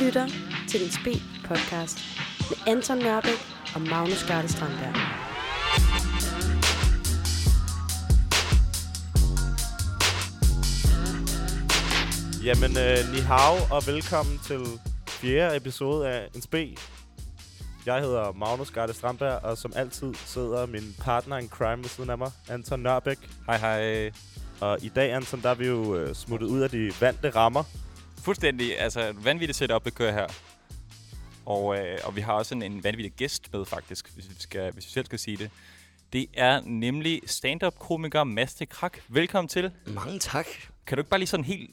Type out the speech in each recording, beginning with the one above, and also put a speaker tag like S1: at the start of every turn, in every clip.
S1: lytter til den Spil podcast med Anton Nørbæk og Magnus Garde Strandberg.
S2: Jamen, øh, ni hao, og velkommen til fjerde episode af En Spe. Jeg hedder Magnus Garde Strandberg, og som altid sidder min partner in crime ved siden af mig, Anton Nørbæk.
S3: Hej hej.
S2: Og i dag, Anton, der er vi jo øh, smuttet ud af de vante rammer.
S3: Fuldstændig, altså vanvittigt setup, vi kører her. Og, øh, og vi har også en, en vanvittig gæst med faktisk, hvis vi, skal, hvis vi selv skal sige det. Det er nemlig stand-up-komiker Mads de Krak. Velkommen til.
S4: Mange tak.
S3: Kan du ikke bare lige sådan helt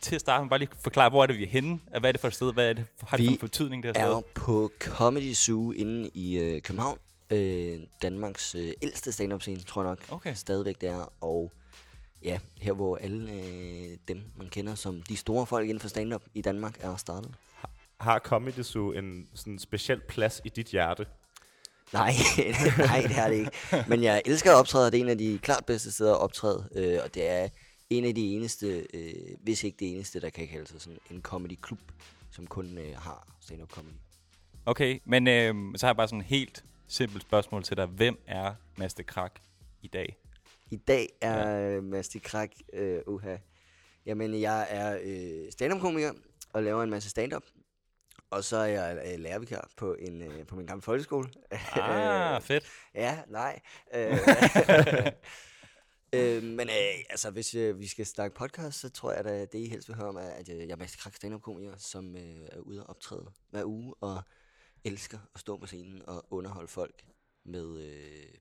S3: til at starte med bare lige forklare, hvor er det, vi er henne? Hvad er det for et sted? Hvad er det, har det
S4: Vi
S3: for betydning, det her
S4: er
S3: sted?
S4: jo på Comedy Zoo inde i øh, København. Øh, Danmarks øh, ældste stand-up scene, tror jeg nok.
S3: Okay.
S4: Stadigvæk der. Og ja, her hvor alle øh, dem, man kender som de store folk inden for stand-up i Danmark, er startet.
S2: Har Comedy Zoo en sådan speciel plads i dit hjerte?
S4: Nej, nej, det er det ikke. Men jeg elsker at optræde, og det er en af de klart bedste steder at optræde. Øh, og det er en af de eneste, øh, hvis ikke det eneste, der kan kalde sig sådan en comedy-klub, som kun øh, har stand-up comedy.
S3: Okay, men øh, så har jeg bare sådan et helt simpelt spørgsmål til dig. Hvem er Mads de Krak i dag?
S4: I dag er ja. Mads de Krak, øh, uha. Jamen, jeg er øh, stand-up-komiker og laver en masse stand-up. Og så er jeg øh, lærervikar på, en, øh, på min gamle folkeskole.
S3: Ah, fedt.
S4: ja, nej. Øh, øh, men øh, altså, hvis øh, vi skal snakke podcast, så tror jeg, at det I helst vil høre om, er, at øh, jeg er Mads Krak stand-up-komiker, som øh, er ude og optræde hver uge og elsker at stå på scenen og underholde folk med øh,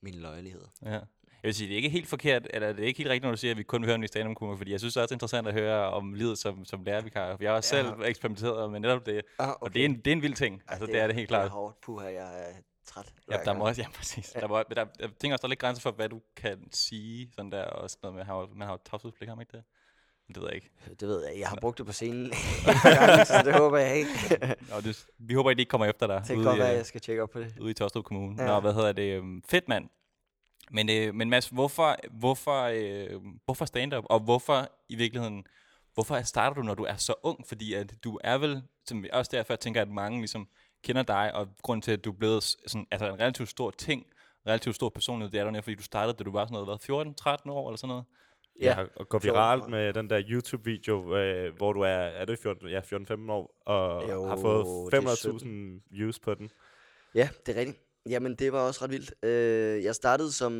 S4: mine løjeligheder.
S3: Ja. Jeg vil sige, det er ikke helt forkert, eller det er ikke helt rigtigt, når du siger, at vi kun vil høre om stand up fordi jeg synes også, det er interessant at høre om livet som, som lærervikar. Jeg har også
S4: Ja.
S3: selv eksperimenteret med netop det,
S4: Ah,
S3: og det er, en, det er en vild ting. Altså, det, er det helt klart.
S4: Det er hårdt. Puha, jeg er træt.
S3: Ja, der må også, ja, præcis. Der, må, der, jeg tænker også, der er lidt grænser for, hvad du kan sige, sådan der, og sådan noget med, man har, man har jo tavshedspligt, har man ikke det? Det ved jeg ikke.
S4: Det ved jeg. Jeg har brugt det på scenen. så det håber jeg ikke.
S3: Og det, vi håber, at de ikke kommer efter dig
S4: Det kan godt være,
S3: øh,
S4: jeg skal tjekke op på det.
S3: ude i Tostrup Kommune.
S4: Ja.
S3: Nå, hvad hedder det? Øhm, Fedt, mand. Men, øh, men Mads, hvorfor, hvorfor, øh, hvorfor stand-up, og hvorfor i virkeligheden, hvorfor starter du, når du er så ung? Fordi at du er vel, som også derfor, jeg tænker, at mange ligesom kender dig, og grund til, at du er blevet sådan, altså en relativt stor ting, relativt stor personlighed, det er du netop, fordi du startede, da du var sådan noget, hvad, 14, 13 år eller sådan noget?
S2: Ja, og går
S4: 14
S2: viralt med den der YouTube-video, øh, hvor du er, er det 14, ja, 14-15 år, og
S4: Jo,
S2: har fået
S4: er
S2: 500.000 views på den.
S4: Ja, det er rigtigt. Jamen, det var også ret vildt. Øh, jeg startede som,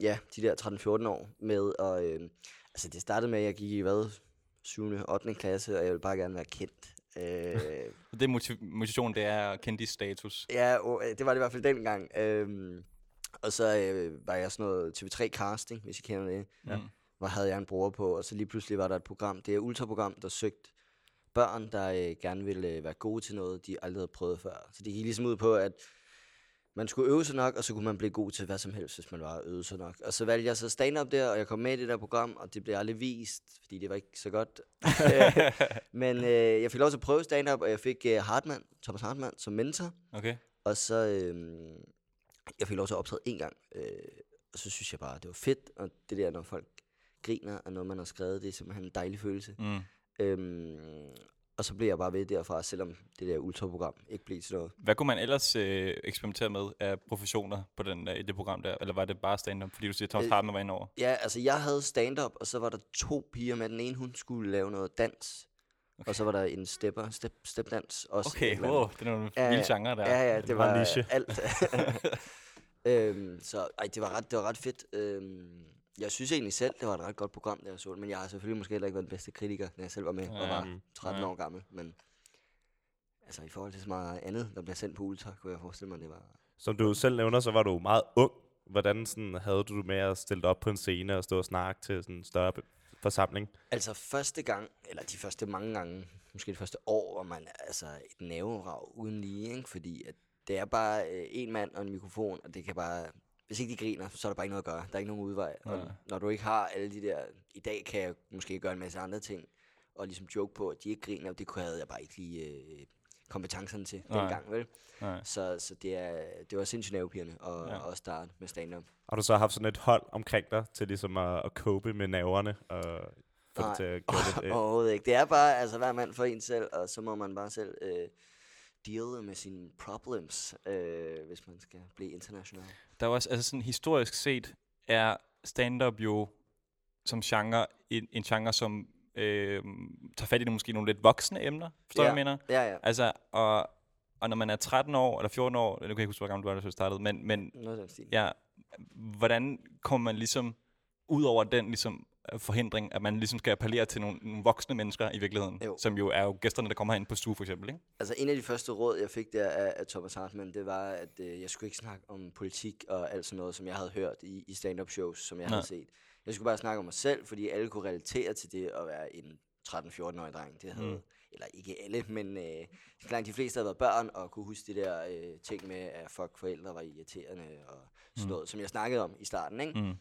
S4: ja, de der 13-14 år med at, øh, altså det startede med, at jeg gik i, hvad, 7. 8. klasse, og jeg ville bare gerne være kendt. Øh,
S3: det motiv- motivation, det er at kende dit status.
S4: Ja, og, øh, det var det i hvert fald dengang. Øhm, og så øh, var jeg sådan noget TV3 casting, hvis I kender det.
S3: Ja.
S4: Hvor havde jeg en bror på, og så lige pludselig var der et program. Det er et ultraprogram, der søgte børn, der øh, gerne ville øh, være gode til noget, de aldrig havde prøvet før. Så det gik ligesom ud på, at man skulle øve sig nok, og så kunne man blive god til hvad som helst, hvis man var øvet sig nok. Og så valgte jeg så stand-up der, og jeg kom med i det der program, og det blev aldrig vist, fordi det var ikke så godt. Men øh, jeg fik lov til at prøve stand-up, og jeg fik øh, Hartmann, Thomas Hartmann, som mentor.
S3: Okay.
S4: Og så, øh, jeg fik lov til at optræde en gang, øh, og så synes jeg bare, det var fedt, og det der, når folk griner af noget, man har skrevet, det er simpelthen en dejlig følelse.
S3: Mm.
S4: Øhm, og så blev jeg bare ved derfra, selvom det der ultraprogram ikke blev til noget.
S3: Hvad kunne man ellers øh, eksperimentere med af professioner på den, øh, det program der? Eller var det bare stand-up? Fordi du siger, at Thomas
S4: Øh,
S3: Hartmann var inde over.
S4: Ja, altså jeg havde stand-up, og så var der to piger med. Den ene, hun skulle lave noget dans, okay. og så var der en stepper, step, stepdans også.
S3: Okay, wow, det er nogle
S4: Ja,
S3: vilde genre der.
S4: Ja, ja, det
S2: meget
S4: var
S2: niche.
S4: alt. øhm, så ej, det var ret, det var ret fedt. Øhm, jeg synes egentlig selv, det var et ret godt program, da jeg så det, men jeg har selvfølgelig måske heller ikke været den bedste kritiker, da jeg selv var med og var
S2: mm,
S4: 13
S3: ja.
S4: år gammel. Men altså i forhold til så meget andet, der bliver sendt på Ultra, kunne jeg forestille mig, det var...
S2: Som du selv nævner, så var du meget ung. Hvordan sådan, havde du med at stille dig op på en scene og stå og snakke til sådan en større forsamling?
S4: Altså første gang, eller de første mange gange, måske det første år, hvor man altså et naverag uden lige, ikke? fordi at det er bare øh, en mand og en mikrofon, og det kan bare, hvis ikke de griner, så er der bare ikke noget at gøre. Der er ikke nogen udvej. Og
S3: Nej.
S4: når du ikke har alle de der, i dag kan jeg måske gøre en masse andre ting, og ligesom joke på, at de ikke griner, det kunne havde jeg bare ikke lige øh, kompetencerne til
S3: Nej.
S4: dengang, vel?
S3: Nej.
S4: Så, så det, er, det var sindssygt nervepirrende at,
S3: Ja.
S4: ja. at starte med stand-up.
S2: Har du så haft sådan et hold omkring dig til ligesom at, at cope med nerverne og få det til at gøre det? Øh,
S4: Overhovedet ikke. Det er bare, altså hver mand for en selv, og så må man bare selv øh, deal med sine problems, øh, hvis man skal blive international.
S3: Der er også, altså sådan historisk set, er stand-up jo som genre, en, en genre, som øh, tager fat i nogle, måske nogle lidt voksne emner. Forstår du, hvad jeg mener?
S4: Ja, ja.
S3: Altså, og, og når man er 13 år, eller 14 år, nu kan jeg ikke huske, hvor gammel du var, da du startede, men, men
S4: Noget
S3: ja, hvordan kommer man ligesom ud over den ligesom, forhindring, at man ligesom skal appellere til nogle, nogle voksne mennesker i virkeligheden,
S4: Jo.
S3: som jo er jo gæsterne, der kommer herind på stue for eksempel, ikke?
S4: Altså en af de første råd, jeg fik der af, af Thomas Hartmann, det var, at øh, jeg skulle ikke snakke om politik og alt sådan noget, som jeg havde hørt i, i stand-up shows, som jeg
S3: Nej.
S4: havde set. Jeg skulle bare snakke om mig selv, fordi alle kunne relatere til det at være en 13-14-årig dreng. Det havde,
S3: Mm.
S4: eller ikke alle, men øh, langt de fleste havde været børn og kunne huske de der øh, ting med, at fuck forældre var irriterende og sådan
S3: Mm.
S4: noget, som jeg snakkede om i starten, ikke?
S3: Mm.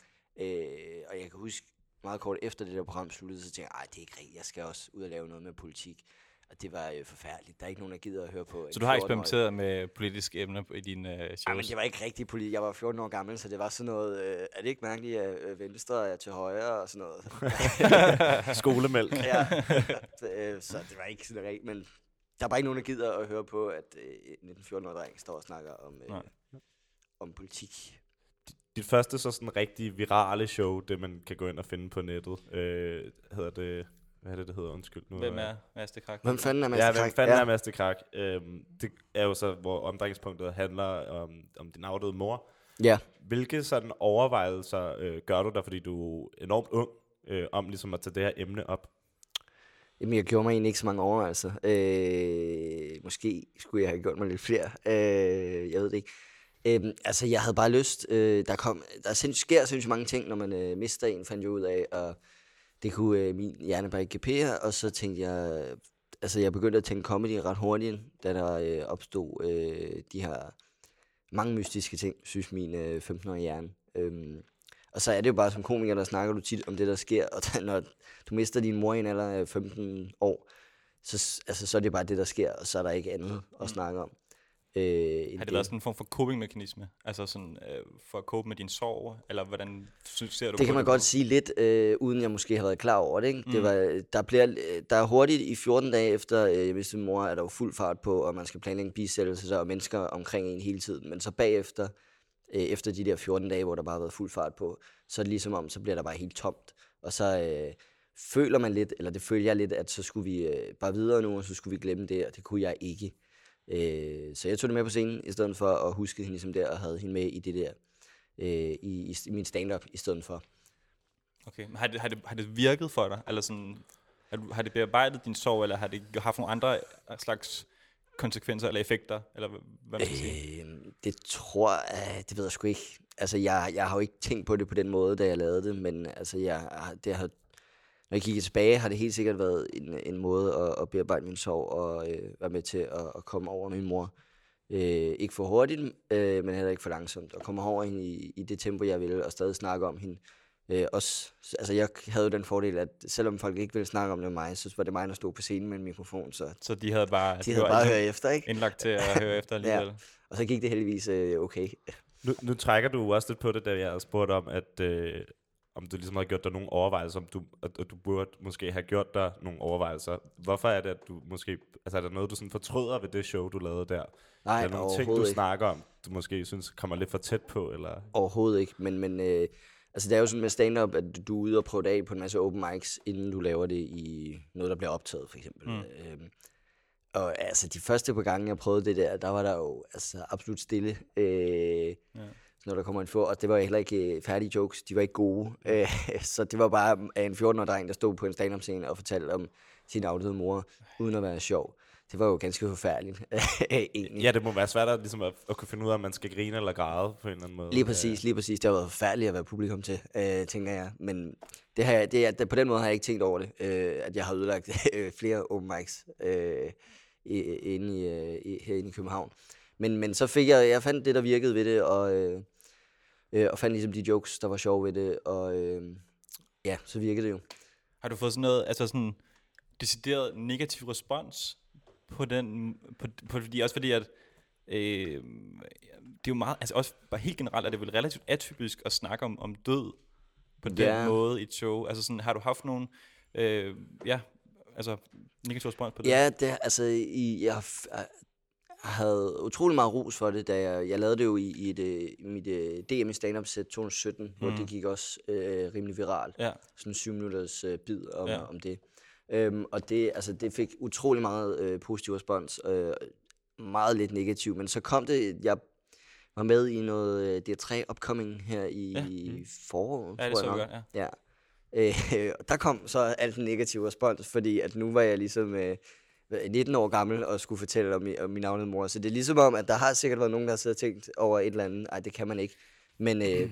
S4: Øh, og jeg kan huske meget kort efter det der program sluttede, så tænkte jeg, ej, det er ikke rigtigt, jeg skal også ud og lave noget med politik. Og det var øh, forfærdeligt. Der er ikke nogen, der gider at høre på.
S3: Så du har
S4: 14-årig.
S3: eksperimenteret med politiske emner i dine øh, shows?
S4: Ej, men det var ikke rigtig politik. Jeg var 14 år gammel, så det var sådan noget... Øh, er det ikke mærkeligt, at øh, venstre er til højre og sådan noget?
S2: Skolemælk.
S4: ja. øh, så det var ikke sådan rigtigt, men der er bare ikke nogen, der gider at høre på, at øh, en 14-årig dreng står og snakker om, øh,
S3: Nej.
S4: om politik.
S2: Dit første så sådan rigtig virale show, det man kan gå ind og finde på nettet, øh, hedder det... Hvad er det, det hedder? Undskyld. Nu
S3: Hvem er Mads de Krak?
S4: Hvem fanden er Mads
S2: Ja,
S4: de
S2: hvem
S4: Krak?
S2: fanden
S4: ja.
S2: er Mads de Krak? Øhm, det er jo så, hvor omdrejningspunktet handler om, om din afdøde mor.
S4: Ja.
S2: Hvilke sådan overvejelser øh, gør du der, fordi du er enormt ung, øh, om ligesom at tage det her emne op?
S4: Jamen, jeg gjorde mig egentlig ikke så mange overvejelser. Øh, måske skulle jeg have gjort mig lidt flere. Øh, jeg ved det ikke. Øh, altså, jeg havde bare lyst. Øh, der, kom, der sinds, sker sindssygt mange ting, når man øh, mister en, fandt jeg ud af. Og det kunne øh, min hjerne bare ikke kapere. Og så tænkte jeg... Altså, jeg begyndte at tænke comedy ret hurtigt, da der øh, opstod øh, de her mange mystiske ting, synes min øh, 15-årige hjerne. Øhm, og så er det jo bare som komiker, der snakker du tit om det, der sker. Og da, når du mister din mor i en alder af 15 år, så, altså, så er det bare det, der sker, og så er der ikke andet at snakke om. Øh,
S3: Har det været sådan en form for coping-mekanisme? Altså sådan øh, for at cope med din sorg? Eller hvordan synes, ser du
S4: Det kan man godt sige lidt, øh, uden jeg måske har været klar over det. Ikke? Mm. det var, der, bliver, der er hurtigt i 14 dage efter, øh, mistede min mor, er der jo fuld fart på, og man skal planlægge bisættelse, og mennesker omkring en hele tiden. Men så bagefter, øh, efter de der 14 dage, hvor der bare har været fuld fart på, så er det ligesom om, så bliver der bare helt tomt. Og så øh, føler man lidt, eller det føler jeg lidt, at så skulle vi øh, bare videre nu, og så skulle vi glemme det, og det kunne jeg ikke. Øh, så jeg tog det med på scenen, i stedet for at huske hende ligesom der, og havde hende med i det der, øh, i, i, i min stand-up, i stedet for.
S3: Okay, men har det, har, det, har det virket for dig? Eller sådan, har, du, har det bearbejdet din sorg, eller har det haft nogle andre slags konsekvenser eller effekter? Eller hvad man skal sige?
S4: Øh, det tror jeg, det ved jeg sgu ikke. Altså, jeg, jeg har jo ikke tænkt på det på den måde, da jeg lavede det, men altså, jeg, det har, når jeg kigger tilbage, har det helt sikkert været en, en måde at, at bearbejde min sorg og øh, være med til at, at komme over min mor. Øh, ikke for hurtigt, øh, men heller ikke for langsomt. Og komme over hende i, i det tempo, jeg ville, og stadig snakke om hende. Øh, også, altså, jeg havde jo den fordel, at selvom folk ikke ville snakke om det med mig, så var det mig, der stod på scenen med en mikrofon, så
S3: Så de havde bare,
S4: de havde bare hørt efter, ikke?
S3: indlagt til at høre efter alligevel.
S4: Og så gik det heldigvis øh, okay.
S2: Nu, nu trækker du også lidt på det, da jeg spurgte om, at øh, om du ligesom har gjort dig nogle overvejelser, om du, at, at du burde måske have gjort dig nogle overvejelser. Hvorfor er det, at du måske... Altså, er der noget, du sådan fortryder ved det show, du lavede der?
S4: Nej,
S2: er der nogle ting, du
S4: ikke.
S2: snakker om, du måske synes kommer lidt for tæt på? Eller?
S4: Overhovedet ikke, men, men øh, altså det er jo sådan med stand-up, at du er ude og prøve det af på en masse open mics, inden du laver det i noget, der bliver optaget, for eksempel. Mm. Øhm, og altså de første par gange, jeg prøvede det der, der var der jo altså absolut stille. Øh, ja. Når der kommer en få, og det var heller ikke øh, færdige jokes, de var ikke gode. Øh, så det var bare af en 14-årig dreng, der stod på en stand-up scene og fortalte om sin afdøde mor, uden at være sjov. Det var jo ganske forfærdeligt, egentlig.
S2: Ja, det må være svært at, ligesom at, at kunne finde ud af, om man skal grine eller græde på en eller anden måde.
S4: Lige præcis, lige præcis. Det har været forfærdeligt at være publikum til, øh, tænker jeg. Men det har jeg, det er, på den måde har jeg ikke tænkt over det, øh, at jeg har ødelagt øh, flere open mics øh, i, inde i, øh, i, herinde i København. Men, men så fik jeg, jeg fandt det, der virkede ved det, og, øh, øh, og fandt ligesom de jokes, der var sjove ved det, og øh, ja, så virkede det jo.
S3: Har du fået sådan noget, altså sådan decideret negativ respons på den, på, på, fordi, også fordi at, øh, det er jo meget, altså også bare helt generelt er det vel relativt atypisk at snakke om, om død på den
S4: Ja.
S3: måde i et show. Altså sådan, har du haft nogle øh, ja, altså negativ respons på det?
S4: Ja, det, altså, i, jeg havde utrolig meget ros for det, da jeg, jeg lavede det jo i, i, et, øh, i mit uh, DM i stand-up set 2017, mm. hvor det gik også øh, rimelig viralt.
S3: Ja.
S4: Sådan en syv minutters øh, bid om,
S3: Ja.
S4: om det. Øhm, og det, altså, det fik utrolig meget øh, positiv respons, øh, meget lidt negativ, men så kom det, jeg var med i noget øh, DR3 Upcoming her i
S3: Ja, mm.
S4: foråret,
S3: Ja, det
S4: tror jeg nok.
S3: godt, ja.
S4: Ja. Øh, og der kom så alt den negative respons, fordi at nu var jeg ligesom øh, 19 år gammel og skulle fortælle om, om min navnede mor. Så det er ligesom om, at der har sikkert været nogen, der har siddet og tænkt over et eller andet. Ej, det kan man ikke. Men øh,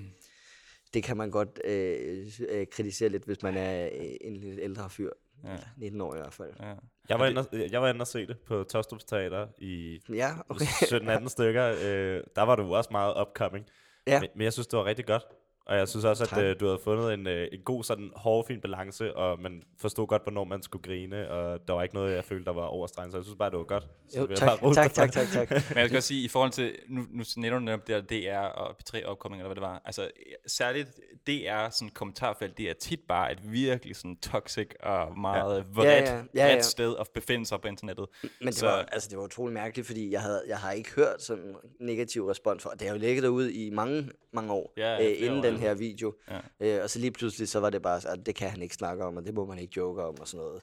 S4: det kan man godt øh, øh, kritisere lidt, hvis man er øh, en lidt ældre fyr.
S3: Ja.
S4: Ja. 19 år i hvert fald.
S3: ja.
S2: Jeg var, inde, og- jeg var inde og se det på Tostrups Teater i
S4: Ja, okay.
S2: 17-18 stykker. Øh, der var du også meget upcoming.
S4: Ja.
S2: Men, men jeg synes, det var rigtig godt. Og jeg synes også, at
S4: Tak.
S2: øh, du havde fundet en, øh, en god, sådan hårfin balance, og man forstod godt, hvornår man skulle grine, og der var ikke noget, jeg følte, der var overstrengt, så jeg synes bare, det var godt. Så
S4: Jo, tak,
S2: bare
S4: tak, tak, tak, tak.
S3: Men jeg skal også sige, i forhold til, nu, nu nævner du netop det der DR og P3 opkoming, eller hvad det var. Altså, særligt DR sådan kommentarfelt, det er tit bare et virkelig sådan toxic og meget ja. vredt,
S4: Ja, ja, ja, ja.
S3: sted at befinde sig på internettet.
S4: Men det
S3: Så-
S4: var, altså, det var utrolig mærkeligt, fordi jeg, havde, jeg har ikke hørt sådan en negativ respons for, og det har jo ligget derude i mange, mange år,
S3: Ja, ja,
S4: øh, inden
S3: år,
S4: den
S3: ja.
S4: her video.
S3: Ja.
S4: Øh, og så lige pludselig, så var det bare, at det kan han ikke snakke om, og det må man ikke joke om, og sådan noget.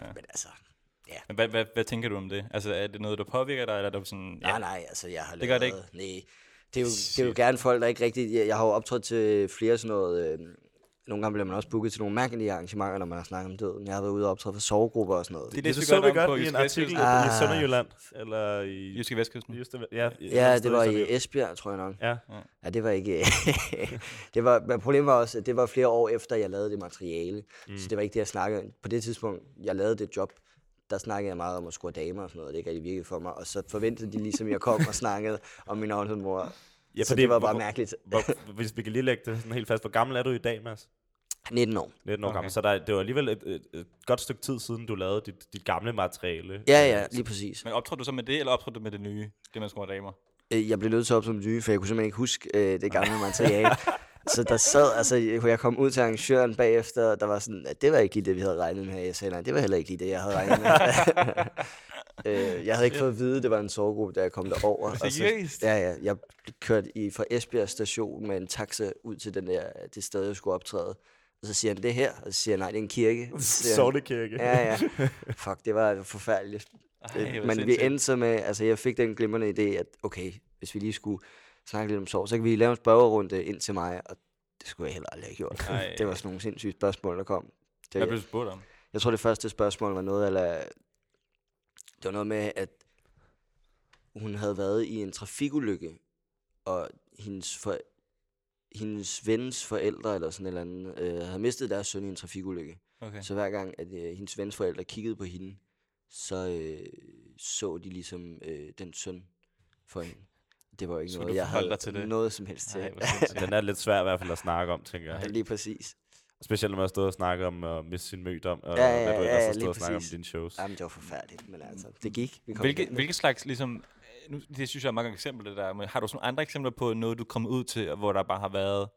S4: Ja. Men altså,
S3: Men hvad, hvad, hvad tænker du om det? Altså, er det noget, der påvirker dig, eller er det sådan...
S4: nej, nej, altså, jeg har
S3: Det gør det
S4: lavet- Nej, det er, jo, det er jo gerne folk, der ikke rigtig... Jeg, jeg har jo optrådt til flere sådan noget... Øh, nogle gange bliver man også booket til nogle mærkelige arrangementer, når man har snakket om døden. Jeg har været ude og optræde for sovegrupper og sådan noget.
S3: Det
S2: Det, det
S3: vi
S2: så
S3: godt
S2: vi
S3: om på
S2: godt i en
S3: Jyske
S2: artikel
S3: Vestkysten.
S2: i
S4: Ah.
S2: Sønderjylland, eller i...
S3: Jyske Vestkysten.
S2: Just, ja,
S4: Ja, det var i Esbjerg, tror jeg nok.
S2: Ja,
S4: Ja, det var ikke... det var, men problemet var også, at det var flere år efter, jeg lavede det materiale. Mm. Så det var ikke det, jeg snakkede På det tidspunkt, jeg lavede det job, der snakkede jeg meget om at score damer og sådan noget. Det ikke rigtig virkede for mig. Og så forventede de ligesom, at jeg kom og snakkede om min mor.
S2: ja
S4: så det var bare mærkeligt.
S2: Hvor, hvis vi kan lige lægge det sådan helt fast, hvor gammel er du i dag, Mads?
S4: 19 år.
S2: 19 år
S3: Okay.
S2: gammel. Så der, det var alligevel et, et, et godt stykke tid siden, du lavede dit, dit gamle materiale.
S4: Ja, ja, lige præcis.
S3: Men optrådte du så med det, eller optrådte du med det nye? Det, man skulle damer?
S4: Øh, Jeg blev nødt til at op som nye, for jeg kunne simpelthen ikke huske øh, det gamle materiale. så der sad, altså, jeg kom ud til arrangøren bagefter, og der var sådan, at det var ikke lige det, vi havde regnet med. Jeg sagde, nej, det var heller ikke lige det, jeg havde regnet med. øh, jeg havde ikke fået at vide, det var en sovegruppe, da jeg kom derover. og så,
S3: Seriøst?
S4: ja, ja. Jeg kørte i, fra Esbjerg station med en taxa ud til den der, det sted, jeg skulle optræde. Og så siger han, det her? Og så siger jeg, nej, det er en kirke. Han,
S2: Sortekirke.
S4: Ja, ja. Fuck, det var forfærdeligt.
S3: Ej, hvor
S4: Men vi endte så med, altså jeg fik den glimrende idé, at okay, hvis vi lige skulle snakke lidt om sorg, så kan vi lave en spørgerunde ind til mig, og det skulle jeg heller aldrig have gjort.
S3: Ej.
S4: det var sådan nogle sindssyge spørgsmål, der kom.
S3: Hvad
S4: Det,
S3: blev du spurgt om?
S4: jeg tror, det første spørgsmål var noget, eller det var noget med, at hun havde været i en trafikulykke, og hendes, for, hendes vens forældre, eller sådan et eller andet, øh, havde mistet deres søn i en trafikulykke.
S3: Okay.
S4: Så hver gang, at øh, hendes vens forældre kiggede på hende, så øh, så de ligesom øh, den søn for hende. Det var jo ikke
S3: Så
S4: noget, jeg havde
S3: til det?
S4: noget som helst til.
S3: Ej, hvor sindssygt.
S2: Den er lidt svær i hvert fald at snakke om, tænker
S4: Ja,
S2: jeg.
S4: lige præcis.
S2: Specielt når man har stået og snakket om at miste sin mødom, og
S4: Ja, ja,
S2: hvad du
S4: ja,
S2: ellers
S4: ja,
S2: har
S4: lige
S2: stået og snakket om dine shows.
S4: Jamen, det var forfærdeligt, men altså, det gik. Vi kom
S3: Hvilke, hvilke slags, ligesom, nu, det synes jeg er mange eksempler, det der, men har du sådan andre eksempler på noget, du er kommet ud til, hvor der bare har været,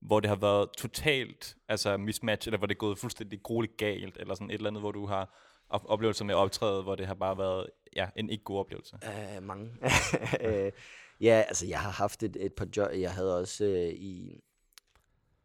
S3: hvor det har været totalt, altså mismatch, eller hvor det er gået fuldstændig grueligt galt, eller sådan et eller andet, hvor du har oplevelser med optræde, hvor det har bare været, ja, en ikke god oplevelse.
S4: Uh, mange. uh, ja, altså, jeg har haft et, et par job. Jeg havde også uh, i,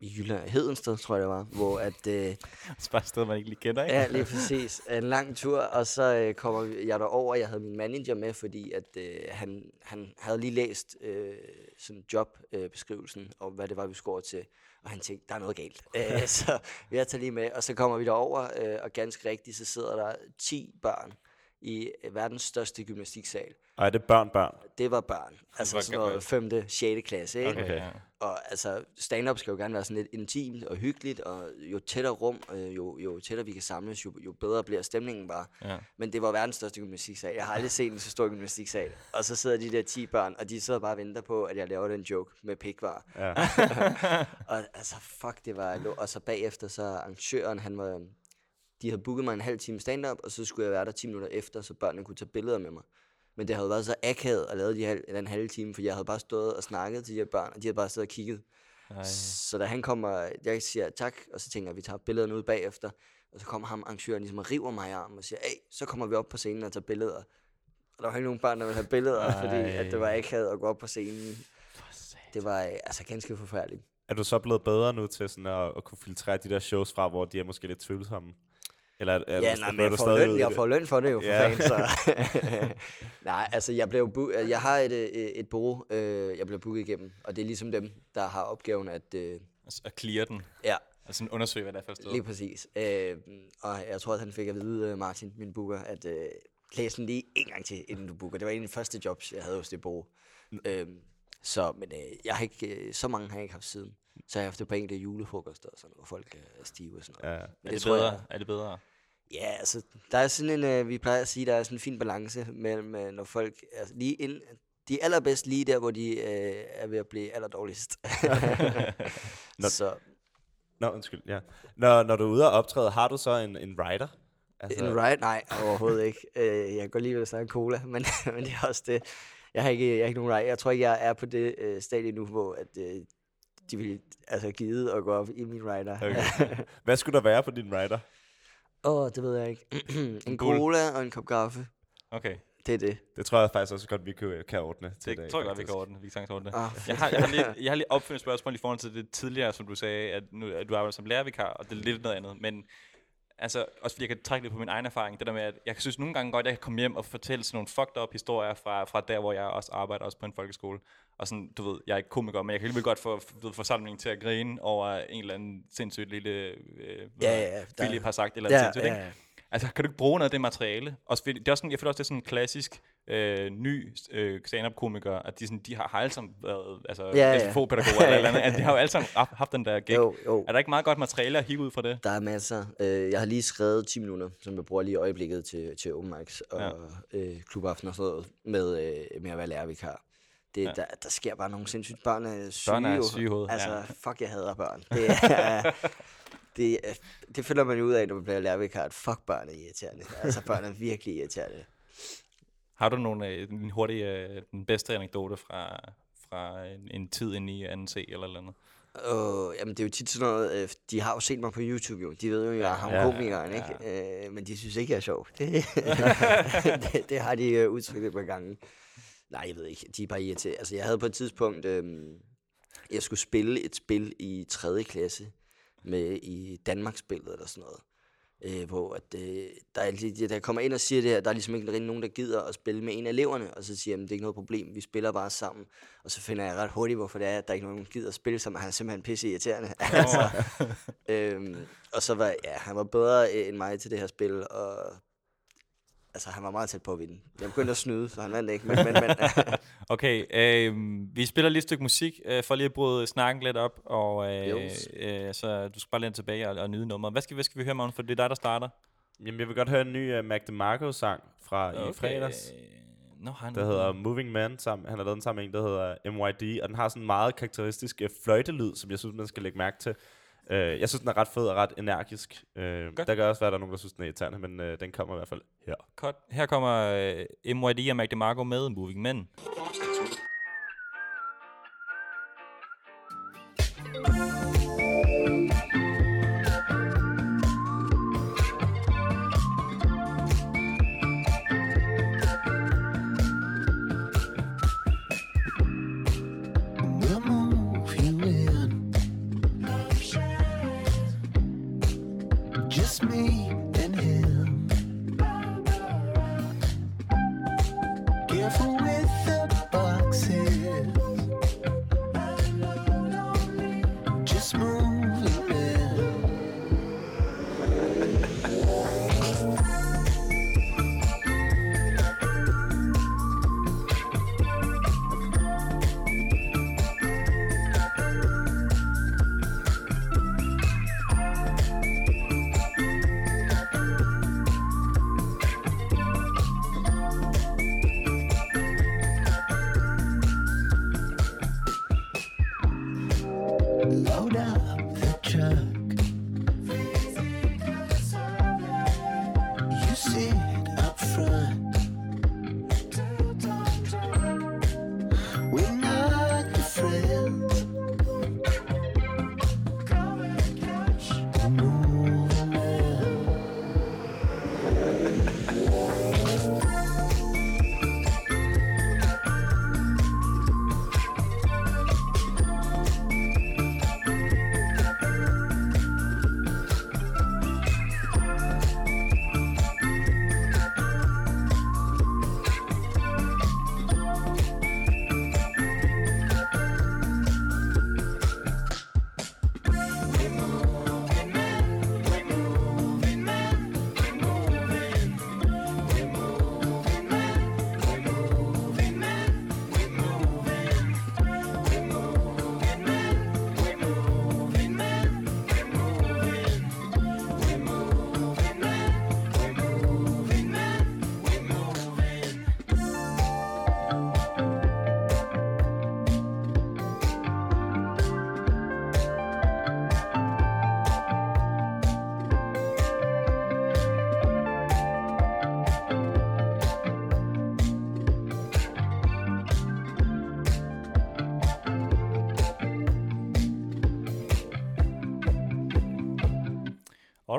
S4: i Jylland, Hedensted, tror jeg det var, hvor at... Uh,
S3: Det er bare et sted, man ikke lige kender, ikke?
S4: Ja, lige præcis. En lang tur, og så øh, kommer jeg derover. Jeg havde min manager med, fordi at øh, han, han havde lige læst øh, sådan jobbeskrivelsen, øh, beskrivelsen om, hvad det var, vi skulle over til. Og han tænkte, der er noget galt. Æ, så jeg tager lige med, og så kommer vi derover, øh, og ganske rigtigt, så sidder der 10 børn i øh, verdens største gymnastiksal.
S2: Og er det børn, børn?
S4: Det var børn. Altså
S3: var
S4: sådan noget 5. 6. klasse, ikke?
S2: Okay.
S3: ja.
S4: Og altså, stand-up skal jo gerne være sådan lidt intimt og hyggeligt, og jo tættere rum, øh, jo, jo tættere vi kan samles, jo, jo bedre bliver stemningen bare.
S3: Ja.
S4: Men det var verdens største gymnastiksal. Jeg har aldrig set en så stor gymnastiksal. Og så sidder de der 10 børn, og de sidder bare og venter på, at jeg laver den joke med pikvar.
S2: Ja.
S4: og altså, fuck, det var... Og så bagefter, så arrangøren, han var... De havde booket mig en halv time stand-up, og så skulle jeg være der 10 minutter efter, så børnene kunne tage billeder med mig. Men det havde været så akavet at lave de halv, den halve time, for jeg havde bare stået og snakket til de her børn, og de havde bare stået og kigget.
S3: Ej.
S4: Så da han kommer, jeg siger tak, og så tænker jeg, at vi tager billederne ud bagefter. Og så kommer ham arrangøren ligesom og river mig i armen og siger, hey, så kommer vi op på scenen og tager billeder. Og der var ikke nogen børn, der ville have billeder, Ej. fordi at det var ikke havde at gå op på scenen. Det var øh, altså ganske forfærdeligt.
S2: Er du så blevet bedre nu til sådan at, at kunne filtrere de der shows fra, hvor de er måske lidt tvivlsomme? Eller er,
S4: ja, nej, men jeg får, løn, jeg får løn for det jo, for ja. fanden, så... nej, altså, jeg, blev bu- jeg har et, et, et bureau, øh, jeg blev booket igennem, og det er ligesom dem, der har opgaven at... Øh,
S3: altså, at clear den?
S4: Ja.
S3: Altså undersøge, hvad der er for sted?
S4: Lige præcis. Øh, og jeg tror, at han fik at vide, øh, Martin, min booker, at øh, læs den lige en gang til, inden du booker. Det var en af de første jobs, jeg havde hos det bureau. Øh, så, men øh, jeg har ikke, øh, så mange har jeg ikke haft siden. Så jeg har haft det på enkelte julefrokoster, og sådan, hvor folk er stive og sådan noget.
S2: Ja.
S3: Men er, det, det bedre? Jeg, er det bedre?
S4: Ja, altså, der er sådan en, øh, vi plejer at sige, der er sådan en fin balance mellem, øh, når folk, altså lige ind, de er allerbedst lige der, hvor de øh, er ved at blive allerdårligst.
S2: Nå,
S4: så.
S2: Nå, undskyld, ja. Når, når du er ude og optræde, har du så en, en rider?
S4: Altså... En ride? Nej, overhovedet ikke. Øh, jeg går lige ved at snakke cola, men, men det er også det. Jeg har ikke, jeg har ikke nogen ride. Jeg tror ikke, jeg er på det øh, stadie nu, hvor at, øh, de vil altså givet at gå op i min rider.
S2: Okay. Hvad skulle der være på din rider?
S4: Åh, oh, det ved jeg ikke. en cola og en kop kaffe.
S3: Okay.
S4: Det er det.
S2: Det tror jeg faktisk også godt, vi kan, kan ordne
S3: til Det
S2: dag,
S3: tror jeg godt, vi kan ordne. Vi kan ordne det.
S4: Ah,
S3: jeg, har, jeg, har lige, jeg har lige opfyldt spørgsmål i forhold til det tidligere, som du sagde, at, nu, at du arbejder som lærervikar, og det er lidt noget andet. Men altså, også fordi jeg kan trække lidt på min egen erfaring, det der med, at jeg synes nogle gange godt, at jeg kan komme hjem og fortælle sådan nogle fucked up historier fra, fra der, hvor jeg også arbejder, også på en folkeskole. Og sådan, du ved, jeg er ikke komiker, men jeg kan alligevel godt få ved, forsamlingen til at grine over en eller anden sindssygt lille øh,
S4: ja, ja,
S3: Philip har sagt, eller
S4: ja,
S3: sindssygt,
S4: ja, ja.
S3: ikke? Altså, kan du ikke bruge noget af det materiale? Også, det er også sådan, jeg føler også, det er sådan en klassisk øh, ny øh, stand-up-komiker, at de, sådan, de har, har alle sammen været altså,
S4: Ja, ja.
S3: SFO-pædagoger eller, eller andet, at de har jo alle sammen haft, den der gig.
S4: Jo, jo.
S3: Er der ikke meget godt materiale at hive ud fra det?
S4: Der er masser. Øh, jeg har lige skrevet 10 minutter, som jeg bruger lige i øjeblikket til, til open mics og ja. øh, klubaften og sådan noget, med, øh, med at være lærervikar. Det,
S3: Ja.
S4: der, der sker bare nogle sindssygt børn er syge.
S3: Børn er syge i hovedet,
S4: Altså,
S3: ja.
S4: fuck, jeg hader børn. Det, er, det, det finder man jo ud af, når man bliver lærervikar, at fuck, børn er irriterende. Altså, børn er virkelig irriterende.
S3: Har du nogle, øh, en hurtig, øh, den bedste anekdote fra, fra en, en tid inde i 2C eller eller andet?
S4: Og, jamen, det er jo tit sådan noget, øh, de har jo set mig på YouTube jo. De ved jo, at jeg ham
S2: Ja,
S4: komikeren, ikke? Øh, men de synes ikke, jeg er sjov. Det, det, det har de øh, udtrykt et par gange. Nej, jeg ved ikke. De er bare irriterende. Altså, jeg havde på et tidspunkt, øh, jeg skulle spille et spil i 3. klasse med i Danmarksspillet eller sådan noget. Øh, hvor at, øh, der, er, lige- der kommer ind og siger det her, der er ligesom ikke rigtig nogen, der gider at spille med en af eleverne, og så siger jeg, "Jamen, det er ikke noget problem, vi spiller bare sammen. Og så finder jeg ret hurtigt, hvorfor det er, at der ikke er nogen, der gider at spille sammen. Han er simpelthen pisse irriterende. altså, øhm, og så var, ja, han var bedre end mig til det her spil, og altså, han var meget tæt på at vinde. Jeg begyndte at snyde, så han vandt ikke, men, men, men
S3: Okay, øh, vi spiller lige et stykke musik, øh, for lige at bryde snakken lidt op, og øh, øh, så du skal bare læne tilbage og, og nyde nummeret. Hvad skal, hvad skal vi høre, Magnus, for det er dig, der starter?
S2: Jamen, jeg vil godt høre en ny uh, Mac DeMarco-sang fra i fredags.
S3: Har han
S2: Der hedder Moving Man. Sammen. Han har lavet den sammen med en, der hedder MYD. Og den har sådan en meget karakteristisk uh, fløjtelyd, som jeg synes, man skal lægge mærke til. Uh, jeg synes, den er ret fed og ret energisk.
S3: Godt.
S2: der kan også være, at der er nogen, der synes, den er irriterende, men uh, den kommer i hvert fald her.
S3: Cut. Her kommer øh, MYD og Mac DeMarco med Moving Men.